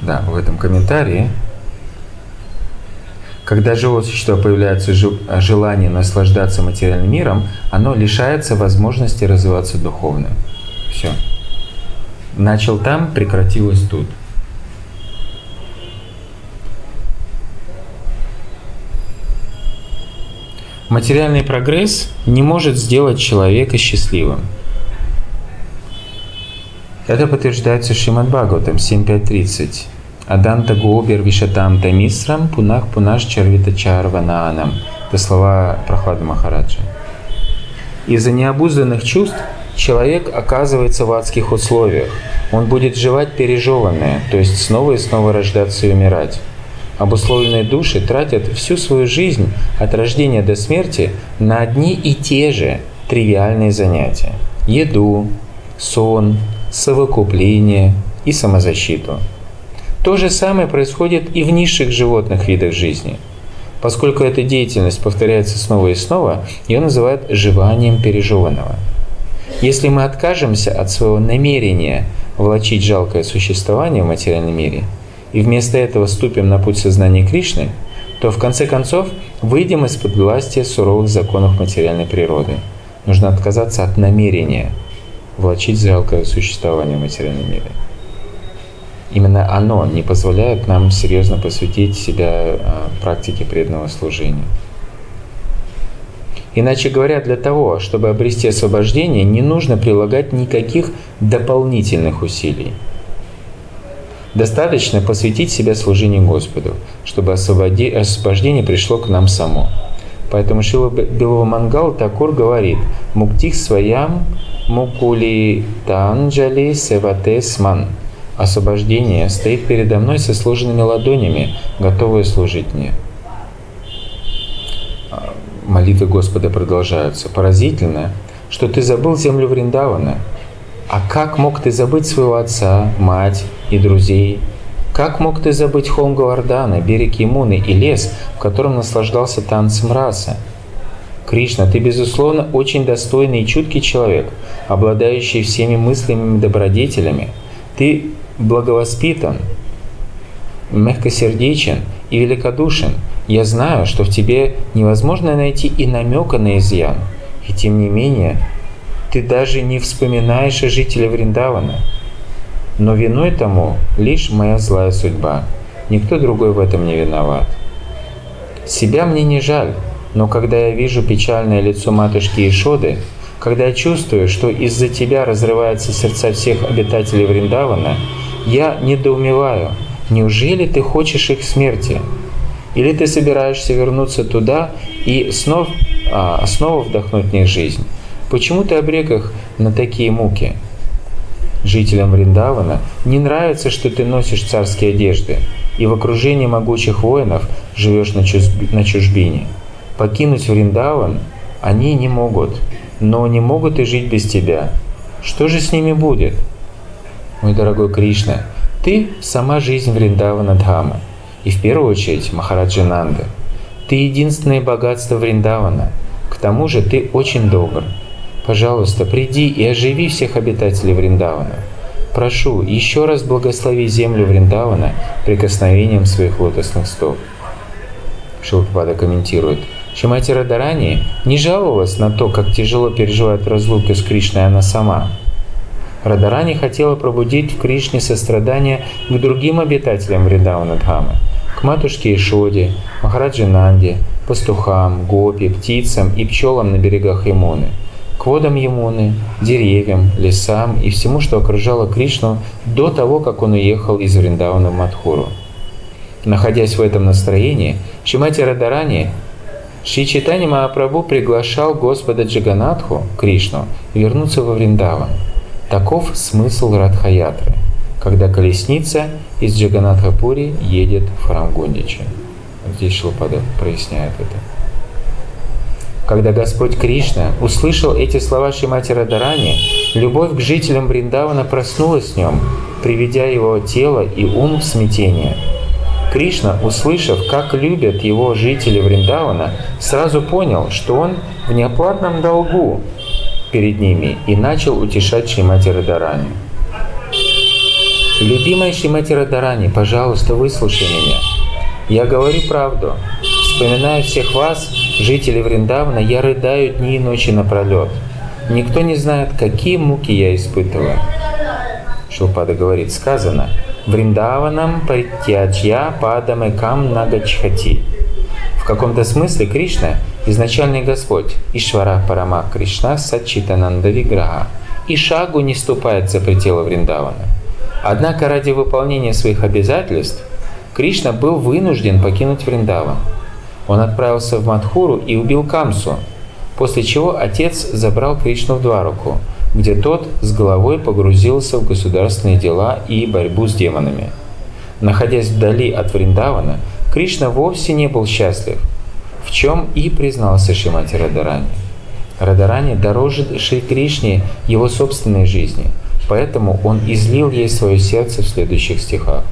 Speaker 1: да, в этом комментарии, когда живое существо появляется желание наслаждаться материальным миром, оно лишается возможности развиваться духовно. Все. Начал там, прекратилось тут. Материальный прогресс не может сделать человека счастливым. Это подтверждается Шримад Бхагаватам 7.5.30. Аданта Гобер Вишатам Тамисрам Пунах Пунаш Чарвита Чарванаанам. Это слова Прохлада Махараджа. Из-за необузданных чувств человек оказывается в адских условиях. Он будет жевать пережеванное, то есть снова и снова рождаться и умирать. Обусловленные души тратят всю свою жизнь от рождения до смерти на одни и те же тривиальные занятия. Еду, сон, совокупление и самозащиту. То же самое происходит и в низших животных видах жизни. Поскольку эта деятельность повторяется снова и снова, ее называют жеванием пережеванного. Если мы откажемся от своего намерения влачить жалкое существование в материальном мире и вместо этого ступим на путь сознания Кришны, то в конце концов выйдем из-под власти суровых законов материальной природы. Нужно отказаться от намерения – влачить жалкое существование в материальном мире. Именно оно не позволяет нам серьезно посвятить себя а, практике преданного служения. Иначе говоря, для того, чтобы обрести освобождение, не нужно прилагать никаких дополнительных усилий. Достаточно посвятить себя служению Господу, чтобы освобождение пришло к нам само. Поэтому Шила Белого Мангал Такур говорит «Муктих своям Мукули Танджали Севатесман. Освобождение стоит передо мной со сложенными ладонями, готовые служить мне. А, молитвы Господа продолжаются. Поразительно, что ты забыл землю Вриндавана. А как мог ты забыть своего отца, мать и друзей? Как мог ты забыть холм Гавардана, берег Ямуны и лес, в котором наслаждался танцем раса? Кришна, ты, безусловно, очень достойный и чуткий человек, обладающий всеми мыслями добродетелями. Ты благовоспитан, мягкосердечен и великодушен. Я знаю, что в тебе невозможно найти и намека на изъян. И тем не менее, ты даже не вспоминаешь о жителе Вриндавана. Но виной тому лишь моя злая судьба. Никто другой в этом не виноват. Себя мне не жаль, но когда я вижу печальное лицо матушки Ишоды, когда я чувствую, что из-за тебя разрываются сердца всех обитателей Вриндавана, я недоумеваю, неужели ты хочешь их смерти? Или ты собираешься вернуться туда и снова, а, снова вдохнуть в них жизнь? Почему ты обрек их на такие муки? Жителям Вриндавана не нравится, что ты носишь царские одежды и в окружении могучих воинов живешь на чужбине. Покинуть Вриндаван они не могут, но не могут и жить без тебя. Что же с ними будет? Мой дорогой Кришна, ты – сама жизнь Вриндавана Дхама, и в первую очередь Махараджа Нанда. Ты единственное богатство Вриндавана, к тому же ты очень добр. Пожалуйста, приди и оживи всех обитателей Вриндавана. Прошу, еще раз благослови землю Вриндавана прикосновением своих лотосных стоп. Шилпада комментирует – Шимати Радарани не жаловалась на то, как тяжело переживает разлуку с Кришной она сама. Радарани хотела пробудить в Кришне сострадание к другим обитателям Вриндавана Дхамы, к матушке Ишоде, Махараджи Нанде, пастухам, гопи, птицам и пчелам на берегах Ямуны, к водам Ямуны, деревьям, лесам и всему, что окружало Кришну до того, как он уехал из Вриндавана в Мадхуру. Находясь в этом настроении, Шимати Радарани Шри Читани Махапрабху приглашал Господа Джаганатху, Кришну, вернуться во Вриндаван. Таков смысл Радхаятры, когда колесница из Джаганатхапури едет в храм Гундича. Здесь Шлапада проясняет это. Когда Господь Кришна услышал эти слова Шимати Радарани, любовь к жителям Бриндавана проснулась в нем, приведя его тело и ум в смятение. Кришна, услышав, как любят его жители Вриндавана, сразу понял, что он в неоплатном долгу перед ними и начал утешать Шримати Радарани. Любимая Шримати Радарани, пожалуйста, выслушай меня. Я говорю правду. Вспоминая всех вас, жителей Вриндавана, я рыдаю дни и ночи напролет. Никто не знает, какие муки я испытываю. Шилпада говорит, сказано, Вриндаванам паритяджья падамекам нагачхати. В каком-то смысле Кришна – изначальный Господь, Ишвара Парама Кришна Сачитананда Виграха, и шагу не ступает за пределы Вриндавана. Однако ради выполнения своих обязательств Кришна был вынужден покинуть Вриндаван. Он отправился в Мадхуру и убил Камсу, после чего отец забрал Кришну в Дваруку, где тот с головой погрузился в государственные дела и борьбу с демонами. Находясь вдали от Вриндавана, Кришна вовсе не был счастлив, в чем и признался Шимати Радарани. Радарани дороже Шри Кришне его собственной жизни, поэтому он излил ей свое сердце в следующих стихах.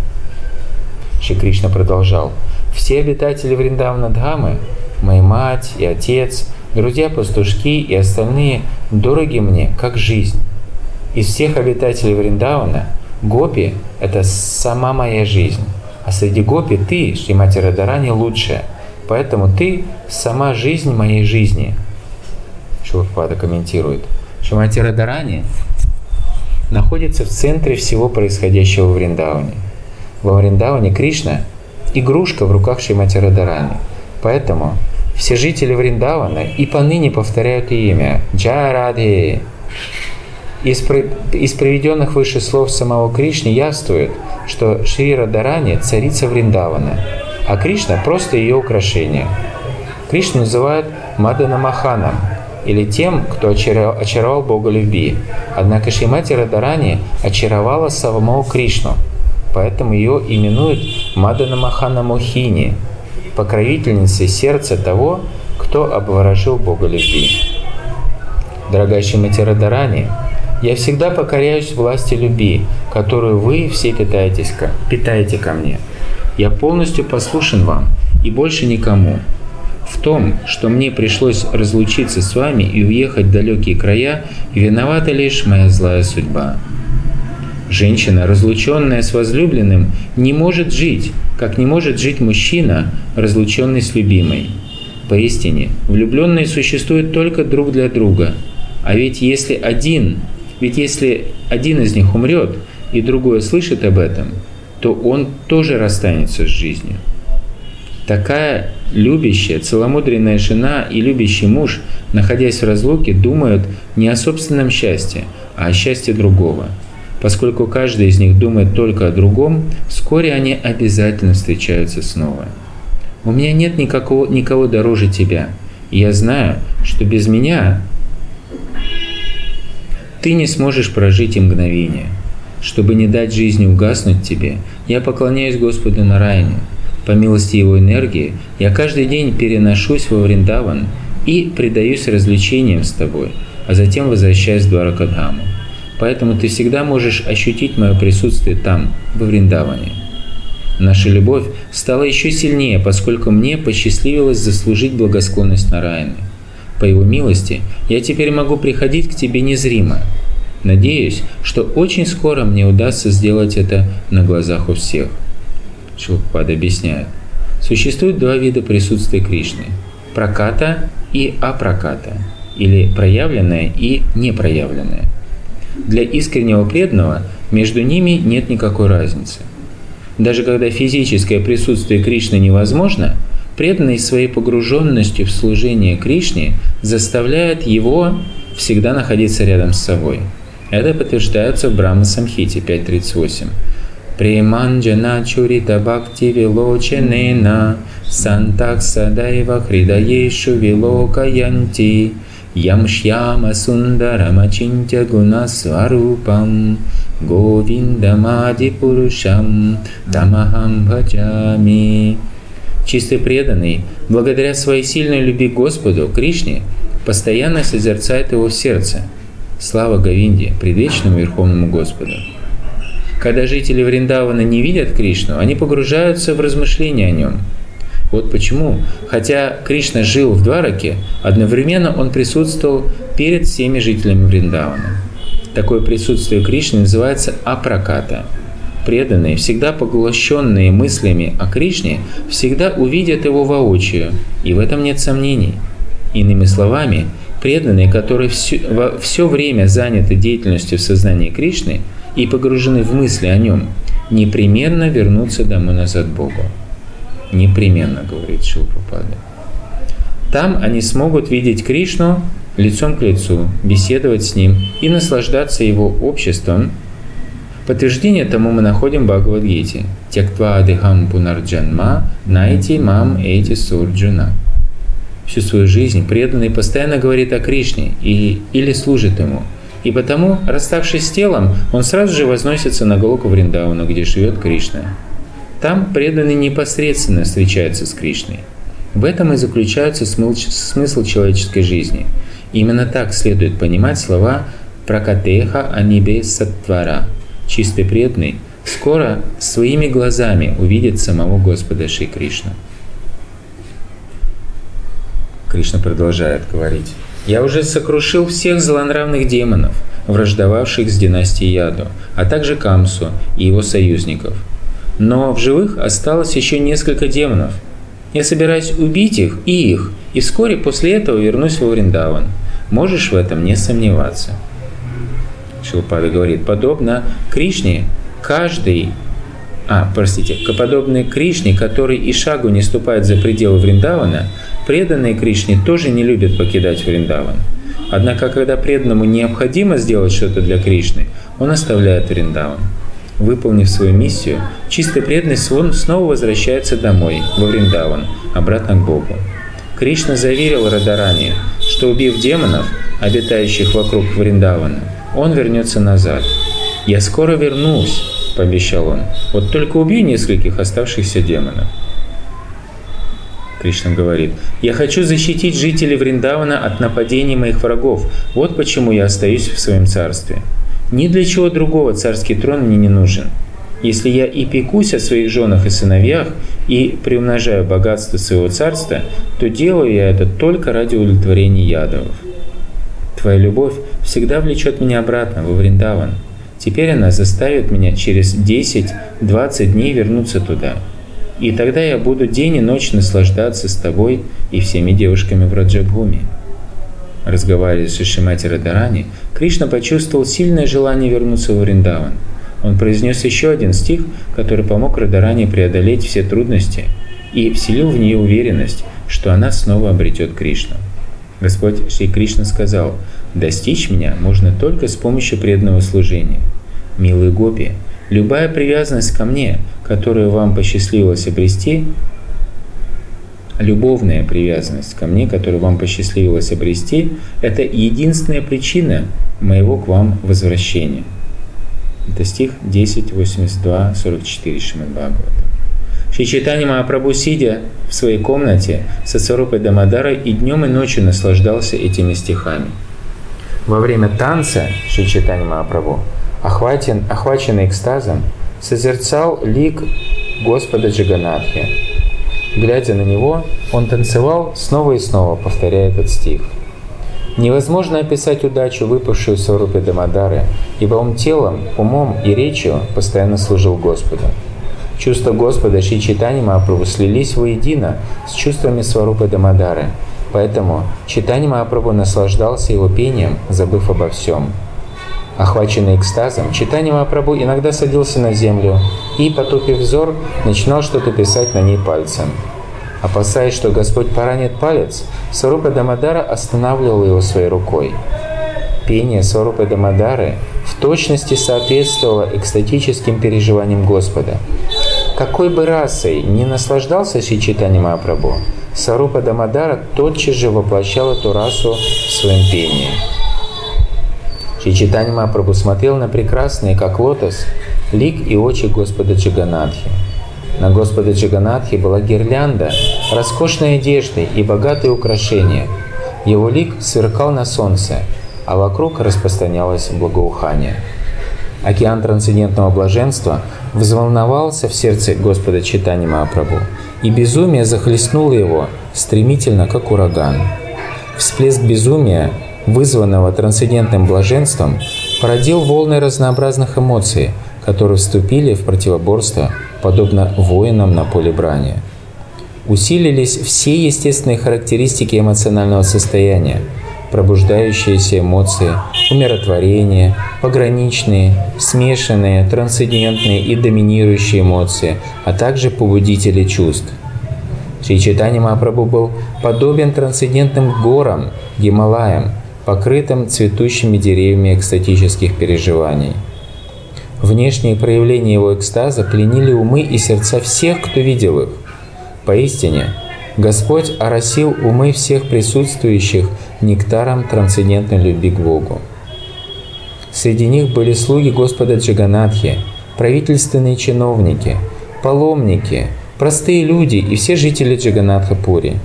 Speaker 1: Шри Кришна продолжал. «Все обитатели Вриндавана Дхамы, моя мать и отец, друзья-пастушки и остальные дороги мне, как жизнь. Из всех обитателей Вриндавана Гопи – это сама моя жизнь. А среди Гопи ты, Шримати Радарани, лучшая. Поэтому ты – сама жизнь моей жизни. Шилапада комментирует. Шримати Радарани находится в центре всего происходящего в Вриндаване. Во Вриндаване Кришна – игрушка в руках Шримати Радарани. Поэтому все жители Вриндавана и поныне повторяют имя Джарадхи. Из, из приведенных выше слов самого Кришны явствует, что Шри Радарани – царица Вриндавана, а Кришна – просто ее украшение. Кришну называют Мадана Маханом, или тем, кто очаровал, Бога любви. Однако Шримати Радарани очаровала самого Кришну, поэтому ее именуют Мадана Мохини – покровительницей сердца того, кто обворожил Бога любви. Дорогая Шимати Радарани, я всегда покоряюсь власти любви, которую вы все питаетесь, питаете ко мне. Я полностью послушен вам и больше никому. В том, что мне пришлось разлучиться с вами и уехать в далекие края, виновата лишь моя злая судьба. Женщина, разлученная с возлюбленным, не может жить, как не может жить мужчина, разлученный с любимой. Поистине, влюбленные существуют только друг для друга. А ведь если один, ведь если один из них умрет, и другой слышит об этом, то он тоже расстанется с жизнью. Такая любящая, целомудренная жена и любящий муж, находясь в разлуке, думают не о собственном счастье, а о счастье другого – Поскольку каждый из них думает только о другом, вскоре они обязательно встречаются снова. У меня нет никакого, никого дороже тебя. И я знаю, что без меня ты не сможешь прожить и мгновение. Чтобы не дать жизни угаснуть тебе, я поклоняюсь Господу Нарайне. По милости Его энергии я каждый день переношусь во Вриндаван и предаюсь развлечениям с тобой, а затем возвращаюсь в Дваракадхаму. Поэтому ты всегда можешь ощутить мое присутствие там, во Вриндаване. Наша любовь стала еще сильнее, поскольку мне посчастливилось заслужить благосклонность Нараяны. По его милости я теперь могу приходить к тебе незримо. Надеюсь, что очень скоро мне удастся сделать это на глазах у всех. Шилпад объясняет. Существует два вида присутствия Кришны – праката и апраката, или проявленное и непроявленное – для искреннего преданного между ними нет никакой разницы. Даже когда физическое присутствие Кришны невозможно, преданный своей погруженностью в служение Кришне заставляет его всегда находиться рядом с собой. Это подтверждается в Брахма Самхите 5.38. Приманджана чурита бхакти вилоченена сантак садайва хридаешу вилока янти ямшьяма сундарамачинтя гунасварупам говиндамади пурушам тамахам бхаджами. Чистый преданный, благодаря своей сильной любви к Господу, Кришне, постоянно созерцает его в сердце – Слава Говинде, предвечному Верховному Господу. Когда жители Вриндавана не видят Кришну, они погружаются в размышления о нем. Вот почему, хотя Кришна жил в Двараке, одновременно он присутствовал перед всеми жителями Вриндавана. Такое присутствие Кришны называется апраката – преданные, всегда поглощенные мыслями о Кришне, всегда увидят его воочию, и в этом нет сомнений. Иными словами, преданные, которые все, во, все время заняты деятельностью в сознании Кришны и погружены в мысли о нем, непременно вернутся домой назад Богу. Непременно, говорит Шилпрапада. Там они смогут видеть Кришну лицом к лицу, беседовать с ним и наслаждаться его обществом Подтверждение тому мы находим в Бхагавадгите. Тяктва адыхам пунарджанма найти мам эти сурджуна. Всю свою жизнь преданный постоянно говорит о Кришне и, или служит ему. И потому, расставшись с телом, он сразу же возносится на Галоку Вриндауна, где живет Кришна. Там преданный непосредственно встречается с Кришной. В этом и заключается смысл человеческой жизни. Именно так следует понимать слова «пракатеха анибе саттвара» чистый преданный, скоро своими глазами увидит самого Господа Шри Кришну. Кришна продолжает говорить. «Я уже сокрушил всех злонравных демонов, враждовавших с династией Яду, а также Камсу и его союзников. Но в живых осталось еще несколько демонов. Я собираюсь убить их и их, и вскоре после этого вернусь во Вриндаван. Можешь в этом не сомневаться». Шилпада говорит, подобно Кришне, каждый, а, простите, подобный Кришне, который и шагу не ступает за пределы Вриндавана, преданные Кришне тоже не любят покидать Вриндаван. Однако, когда преданному необходимо сделать что-то для Кришны, он оставляет Вриндаван. Выполнив свою миссию, чистый преданный снова возвращается домой, во Вриндаван, обратно к Богу. Кришна заверил Радарани, что убив демонов, обитающих вокруг Вриндавана, он вернется назад. «Я скоро вернусь», – пообещал он. «Вот только убей нескольких оставшихся демонов». Кришна говорит, «Я хочу защитить жителей Вриндавана от нападений моих врагов. Вот почему я остаюсь в своем царстве. Ни для чего другого царский трон мне не нужен. Если я и пекусь о своих женах и сыновьях, и приумножаю богатство своего царства, то делаю я это только ради удовлетворения ядовов. Твоя любовь всегда влечет меня обратно, во Вриндаван. Теперь она заставит меня через 10-20 дней вернуться туда. И тогда я буду день и ночь наслаждаться с тобой и всеми девушками в Раджабхуме. Разговаривая с Шишимати Радарани, Кришна почувствовал сильное желание вернуться в Вриндаван. Он произнес еще один стих, который помог Радарани преодолеть все трудности и вселил в нее уверенность, что она снова обретет Кришну. Господь Шри Кришна сказал, «Достичь меня можно только с помощью преданного служения. Милые гопи, любая привязанность ко мне, которую вам посчастливилось обрести, любовная привязанность ко мне, которую вам посчастливилось обрести, это единственная причина моего к вам возвращения». Это стих 10, 82, 44 Шримад Бхагавата. Шри Чайтани Махапрабху, сидя в своей комнате со Сарупой Дамадарой и днем и ночью наслаждался этими стихами. Во время танца Шри Чайтани Махапрабху, охвачен, охваченный экстазом, созерцал лик Господа Джаганатхи. Глядя на него, он танцевал снова и снова, повторяя этот стих. Невозможно описать удачу, выпавшую в Сварупе Дамадары, ибо он телом, умом и речью постоянно служил Господу. Чувства Господа Шри Читани Махапрабху слились воедино с чувствами Сварупы Дамадары. Поэтому Читани Махапрабху наслаждался его пением, забыв обо всем. Охваченный экстазом, Читани Махапрабху иногда садился на землю и, потупив взор, начинал что-то писать на ней пальцем. Опасаясь, что Господь поранит палец, Сварупа Дамадара останавливал его своей рукой. Пение Сварупы Дамадары в точности соответствовало экстатическим переживаниям Господа. Какой бы расой не наслаждался Шичитани Махапрабху, Сарупа Дамадара тотчас же воплощал эту расу в своем пении. Шичитани Махапрабху смотрел на прекрасные, как лотос, лик и очи Господа Джаганатхи. На Господа Джаганатхе была гирлянда, роскошные одежды и богатые украшения. Его лик сверкал на солнце, а вокруг распространялось благоухание. Океан трансцендентного блаженства взволновался в сердце Господа Читани Махапрабху, и безумие захлестнуло его стремительно, как ураган. Всплеск безумия, вызванного трансцендентным блаженством, породил волны разнообразных эмоций, которые вступили в противоборство, подобно воинам на поле брани. Усилились все естественные характеристики эмоционального состояния – пробуждающиеся эмоции, умиротворение, пограничные, смешанные, трансцендентные и доминирующие эмоции, а также побудители чувств. Шри Чайтанья Махапрабху был подобен трансцендентным горам, Гималаям, покрытым цветущими деревьями экстатических переживаний. Внешние проявления его экстаза пленили умы и сердца всех, кто видел их. Поистине, Господь оросил умы всех присутствующих нектаром трансцендентной любви к Богу. Среди них были слуги Господа Джаганатхи, правительственные чиновники, паломники, простые люди и все жители Джаганатха-Пури.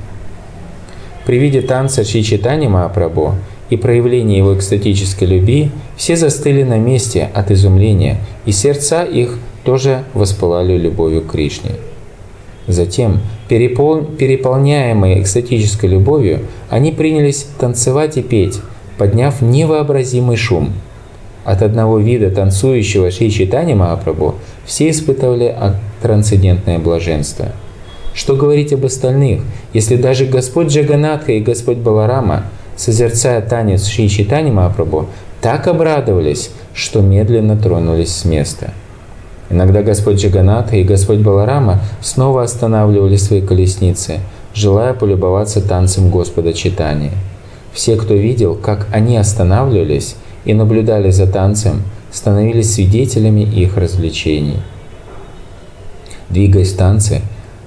Speaker 1: При виде танца Шри Читани Махапрабху и проявления его экстатической любви все застыли на месте от изумления, и сердца их тоже воспылали любовью к Кришне. Затем, перепол... переполняемые экстатической любовью, они принялись танцевать и петь, подняв невообразимый шум. От одного вида танцующего Шри Читани Махапрабху все испытывали трансцендентное блаженство. Что говорить об остальных, если даже Господь Джаганатха и Господь Баларама, созерцая танец Шри Читани Махапрабху, так обрадовались, что медленно тронулись с места – Иногда Господь Джаганата и Господь Баларама снова останавливали свои колесницы, желая полюбоваться танцем Господа Читания. Все, кто видел, как они останавливались и наблюдали за танцем, становились свидетелями их развлечений. Двигаясь в танце,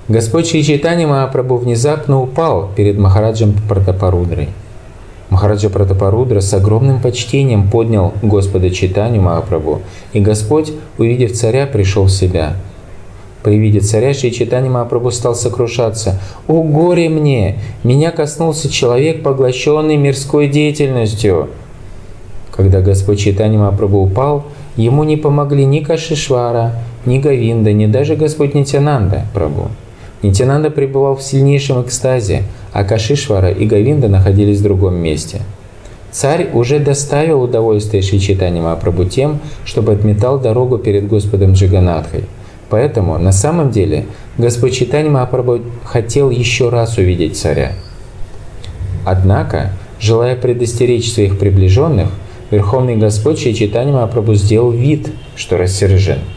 Speaker 1: Господь Шри Чайтани внезапно упал перед Махараджем Пратапарудрой – Махараджа Пратапарудра с огромным почтением поднял Господа Читанию Махапрабху, и Господь, увидев царя, пришел в себя. При виде царя Шри Читани Махапрабху стал сокрушаться. «О горе мне! Меня коснулся человек, поглощенный мирской деятельностью!» Когда Господь Читани Махапрабху упал, ему не помогли ни Кашишвара, ни Гавинда, ни даже Господь Нитянанда Прабху. Нитянанда пребывал в сильнейшем экстазе, а Кашишвара и Гавинда находились в другом месте. Царь уже доставил удовольствие Шичитани Махапрабху тем, чтобы отметал дорогу перед Господом Джиганатхой. Поэтому на самом деле Господь Читани Махапрабху хотел еще раз увидеть царя. Однако, желая предостеречь своих приближенных, Верховный Господь Читани Махапрабху сделал вид, что рассержен –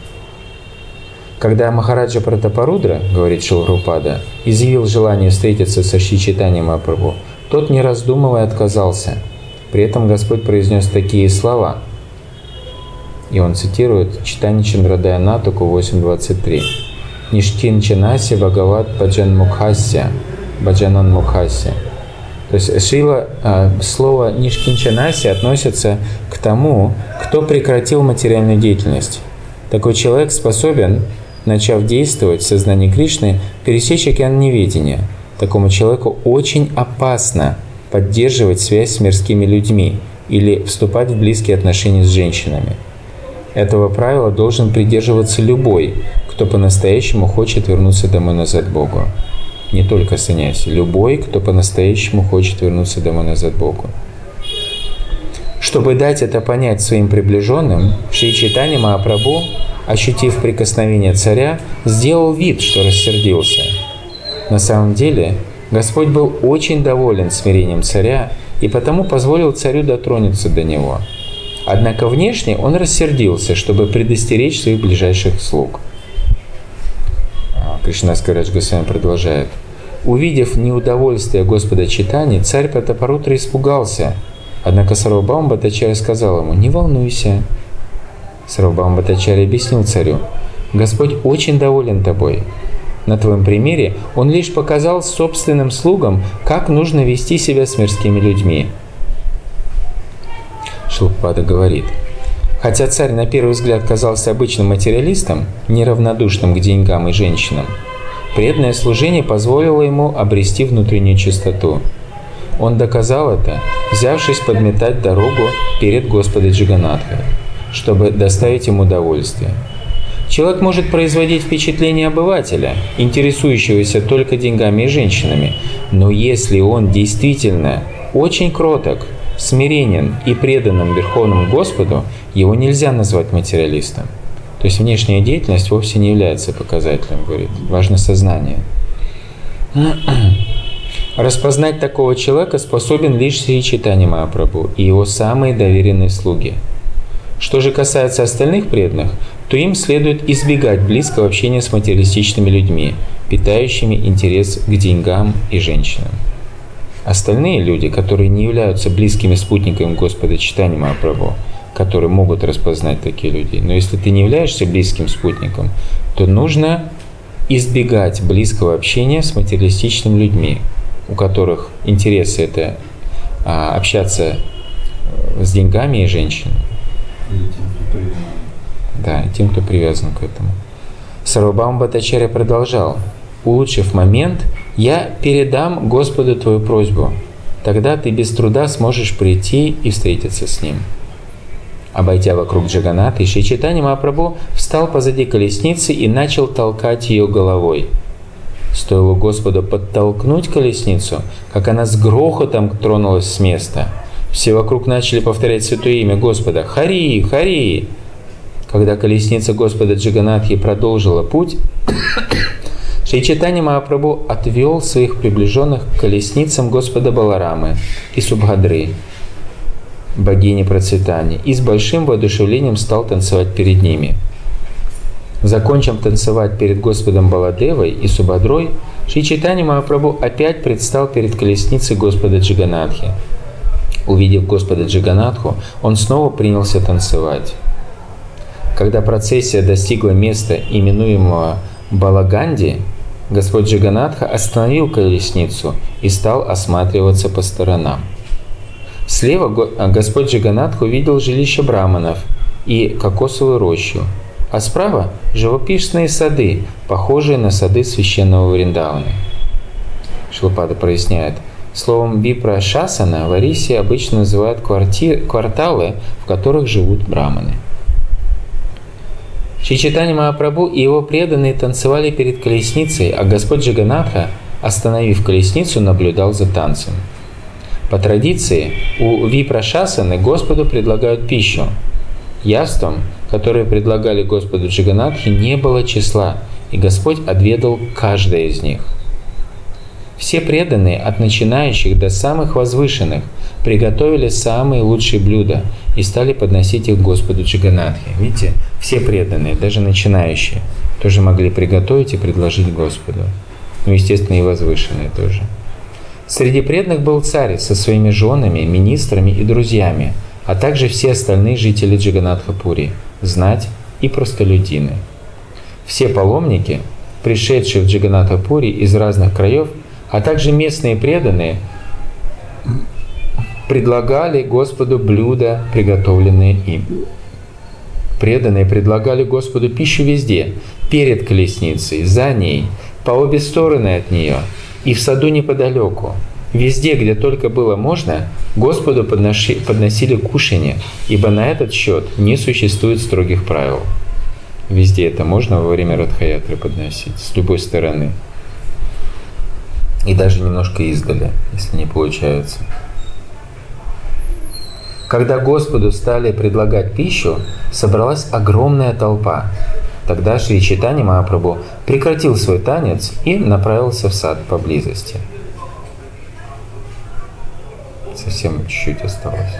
Speaker 1: когда Махараджа Пратапарудра, говорит Шилрупада, изъявил желание встретиться со Шичитанием Мапрабху, тот, не раздумывая, отказался. При этом Господь произнес такие слова. И он цитирует Читани Чандрадая Натуку 8.23. Ништин Чанаси Бхагават Баджан Мукхасya, Баджанан Мукхасya. То есть Шила, а, слово Ништинчанаси относится к тому, кто прекратил материальную деятельность. Такой человек способен начав действовать в сознании Кришны, пересечь океан неведения. Такому человеку очень опасно поддерживать связь с мирскими людьми или вступать в близкие отношения с женщинами. Этого правила должен придерживаться любой, кто по-настоящему хочет вернуться домой назад Богу. Не только саньяси, любой, кто по-настоящему хочет вернуться домой назад Богу. Чтобы дать это понять своим приближенным, Шри Чайтани Махапрабху ощутив прикосновение царя, сделал вид, что рассердился. На самом деле, Господь был очень доволен смирением царя и потому позволил царю дотронуться до него. Однако внешне он рассердился, чтобы предостеречь своих ближайших слуг. Кришна Скарадж Госвами продолжает. Увидев неудовольствие Господа читания, царь Пратапарутра испугался. Однако Сарвабаум Батачаря сказал ему, «Не волнуйся, Сарвабхама Батачаря объяснил царю, «Господь очень доволен тобой. На твоем примере он лишь показал собственным слугам, как нужно вести себя с мирскими людьми». Шилпада говорит, Хотя царь на первый взгляд казался обычным материалистом, неравнодушным к деньгам и женщинам, преданное служение позволило ему обрести внутреннюю чистоту. Он доказал это, взявшись подметать дорогу перед Господом Джиганатхой, чтобы доставить ему удовольствие. Человек может производить впечатление обывателя, интересующегося только деньгами и женщинами, но если он действительно очень кроток, смиренен и преданным Верховному Господу, его нельзя назвать материалистом. То есть внешняя деятельность вовсе не является показателем, говорит. Важно сознание. Распознать такого человека способен лишь Сри Читани Махапрабху и его самые доверенные слуги. Что же касается остальных преданных, то им следует избегать близкого общения с материалистичными людьми, питающими интерес к деньгам и женщинам. Остальные люди, которые не являются близкими спутниками Господа Читани Махапрабху, которые могут распознать такие люди, но если ты не являешься близким спутником, то нужно избегать близкого общения с материалистичными людьми, у которых интересы это а, общаться э, с деньгами и женщинами. Да, и тем, кто привязан к этому. Сарвабам Батачаря продолжал улучшив момент, я передам Господу твою просьбу. Тогда ты без труда сможешь прийти и встретиться с Ним. Обойдя вокруг Джаганата, Шри Читани Махапрабху встал позади колесницы и начал толкать ее головой. Стоило Господу подтолкнуть колесницу, как она с грохотом тронулась с места. Все вокруг начали повторять святое имя Господа «Хари! Хари!». Когда колесница Господа Джаганатхи продолжила путь, Шри Чайтанья Махапрабху отвел своих приближенных к колесницам Господа Баларамы и Субхадры, богини процветания, и с большим воодушевлением стал танцевать перед ними. Закончив танцевать перед Господом Баладевой и Субхадрой, Шри Чайтанья Махапрабху опять предстал перед колесницей Господа Джиганатхи. Увидев Господа Джиганатху, он снова принялся танцевать. Когда процессия достигла места, именуемого Балаганди, Господь Джиганатха остановил колесницу и стал осматриваться по сторонам. Слева Господь Джиганатха увидел жилище браманов и кокосовую рощу, а справа – живописные сады, похожие на сады священного Вриндавана. Шлупада проясняет, словом Бипра Шасана в Арисе обычно называют квартир, кварталы, в которых живут браманы – Шичитани Махапрабху и его преданные танцевали перед колесницей, а Господь Джаганатха, остановив колесницу, наблюдал за танцем. По традиции, у Випрашасаны Господу предлагают пищу. Яством, которые предлагали Господу Джаганатхи, не было числа, и Господь отведал каждое из них – все преданные, от начинающих до самых возвышенных, приготовили самые лучшие блюда и стали подносить их Господу Джиганатхе. Видите, все преданные, даже начинающие, тоже могли приготовить и предложить Господу. Ну, естественно, и возвышенные тоже. Среди преданных был царь со своими женами, министрами и друзьями, а также все остальные жители Джиганатхапури, знать и простолюдины. Все паломники, пришедшие в Джиганатхапури из разных краев, а также местные преданные предлагали Господу блюда, приготовленные им. Преданные предлагали Господу пищу везде, перед колесницей, за ней, по обе стороны от нее и в саду неподалеку. Везде, где только было можно, Господу подносили кушанье, ибо на этот счет не существует строгих правил. Везде это можно во время Радхаятры подносить, с любой стороны и даже немножко издали, если не получается. Когда Господу стали предлагать пищу, собралась огромная толпа. Тогда Шри Читани Махапрабху прекратил свой танец и направился в сад поблизости. Совсем чуть-чуть осталось.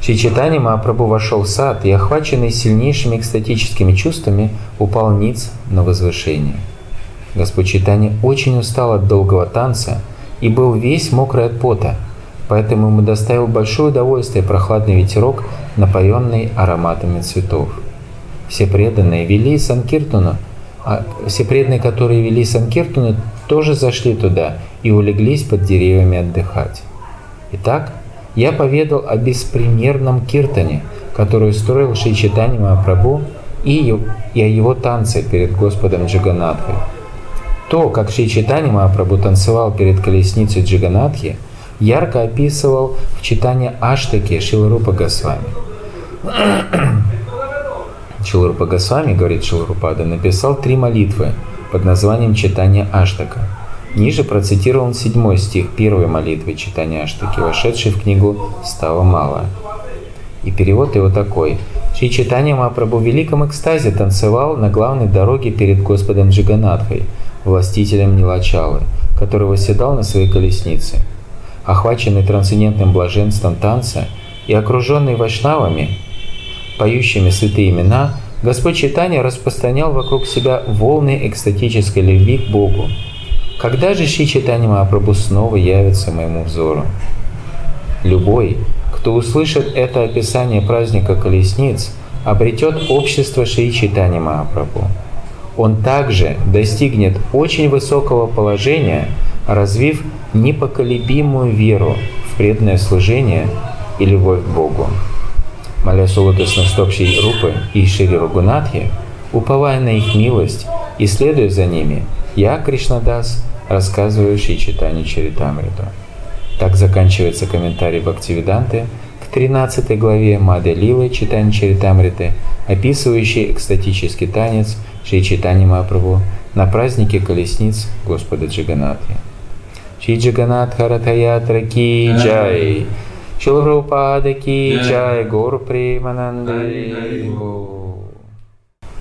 Speaker 1: Шри Читани Махапрабху вошел в сад и, охваченный сильнейшими экстатическими чувствами, упал ниц на возвышение – Господь Читани очень устал от долгого танца и был весь мокрый от пота, поэтому ему доставил большое удовольствие прохладный ветерок, напоенный ароматами цветов. Все преданные вели Санкиртуну, а все преданные, которые вели Санкиртуну, тоже зашли туда и улеглись под деревьями отдыхать. Итак, я поведал о беспримерном киртане, которую строил Шри Читани Махапрабху и, о его танце перед Господом Джаганатхой. То, как Шри Читани Махапрабху танцевал перед колесницей Джаганатхи, ярко описывал в читании Аштаки Шиларупа Госвами. Шиларупа Госвами, говорит Шиларупада, написал три молитвы под названием «Читание Аштака». Ниже процитирован седьмой стих первой молитвы читания Аштаки, вошедшей в книгу «Стало мало». И перевод его такой. Шри Читания Мапрабху в великом экстазе танцевал на главной дороге перед Господом Джиганатхой, властителем Нилачалы, который восседал на своей колеснице. Охваченный трансцендентным блаженством танца и окруженный вайшнавами, поющими святые имена, Господь Читания распространял вокруг себя волны экстатической любви к Богу. Когда же Шри Читания Махапрабху снова явится моему взору? Любой, кто услышит это описание праздника колесниц, обретет общество Шри Читани Махапрабху. Он также достигнет очень высокого положения, развив непоколебимую веру в преданное служение и любовь к Богу. Молясь у лотосных стоп Шри Рупы и Шри Рагунатхи, уповая на их милость и следуя за ними, я, Кришнадас, рассказываю Шри Читани Чаритамриту. Так заканчивается комментарий Бхактивиданты к 13 главе Мады Лилы Читани Чаритамриты, описывающий экстатический танец Шри Читани Мапрабху на празднике колесниц Господа Джиганатхи. Шри Джиганат Харатаятра Ки Джай! Шилрупада Ки Джай! Гуру Примананды!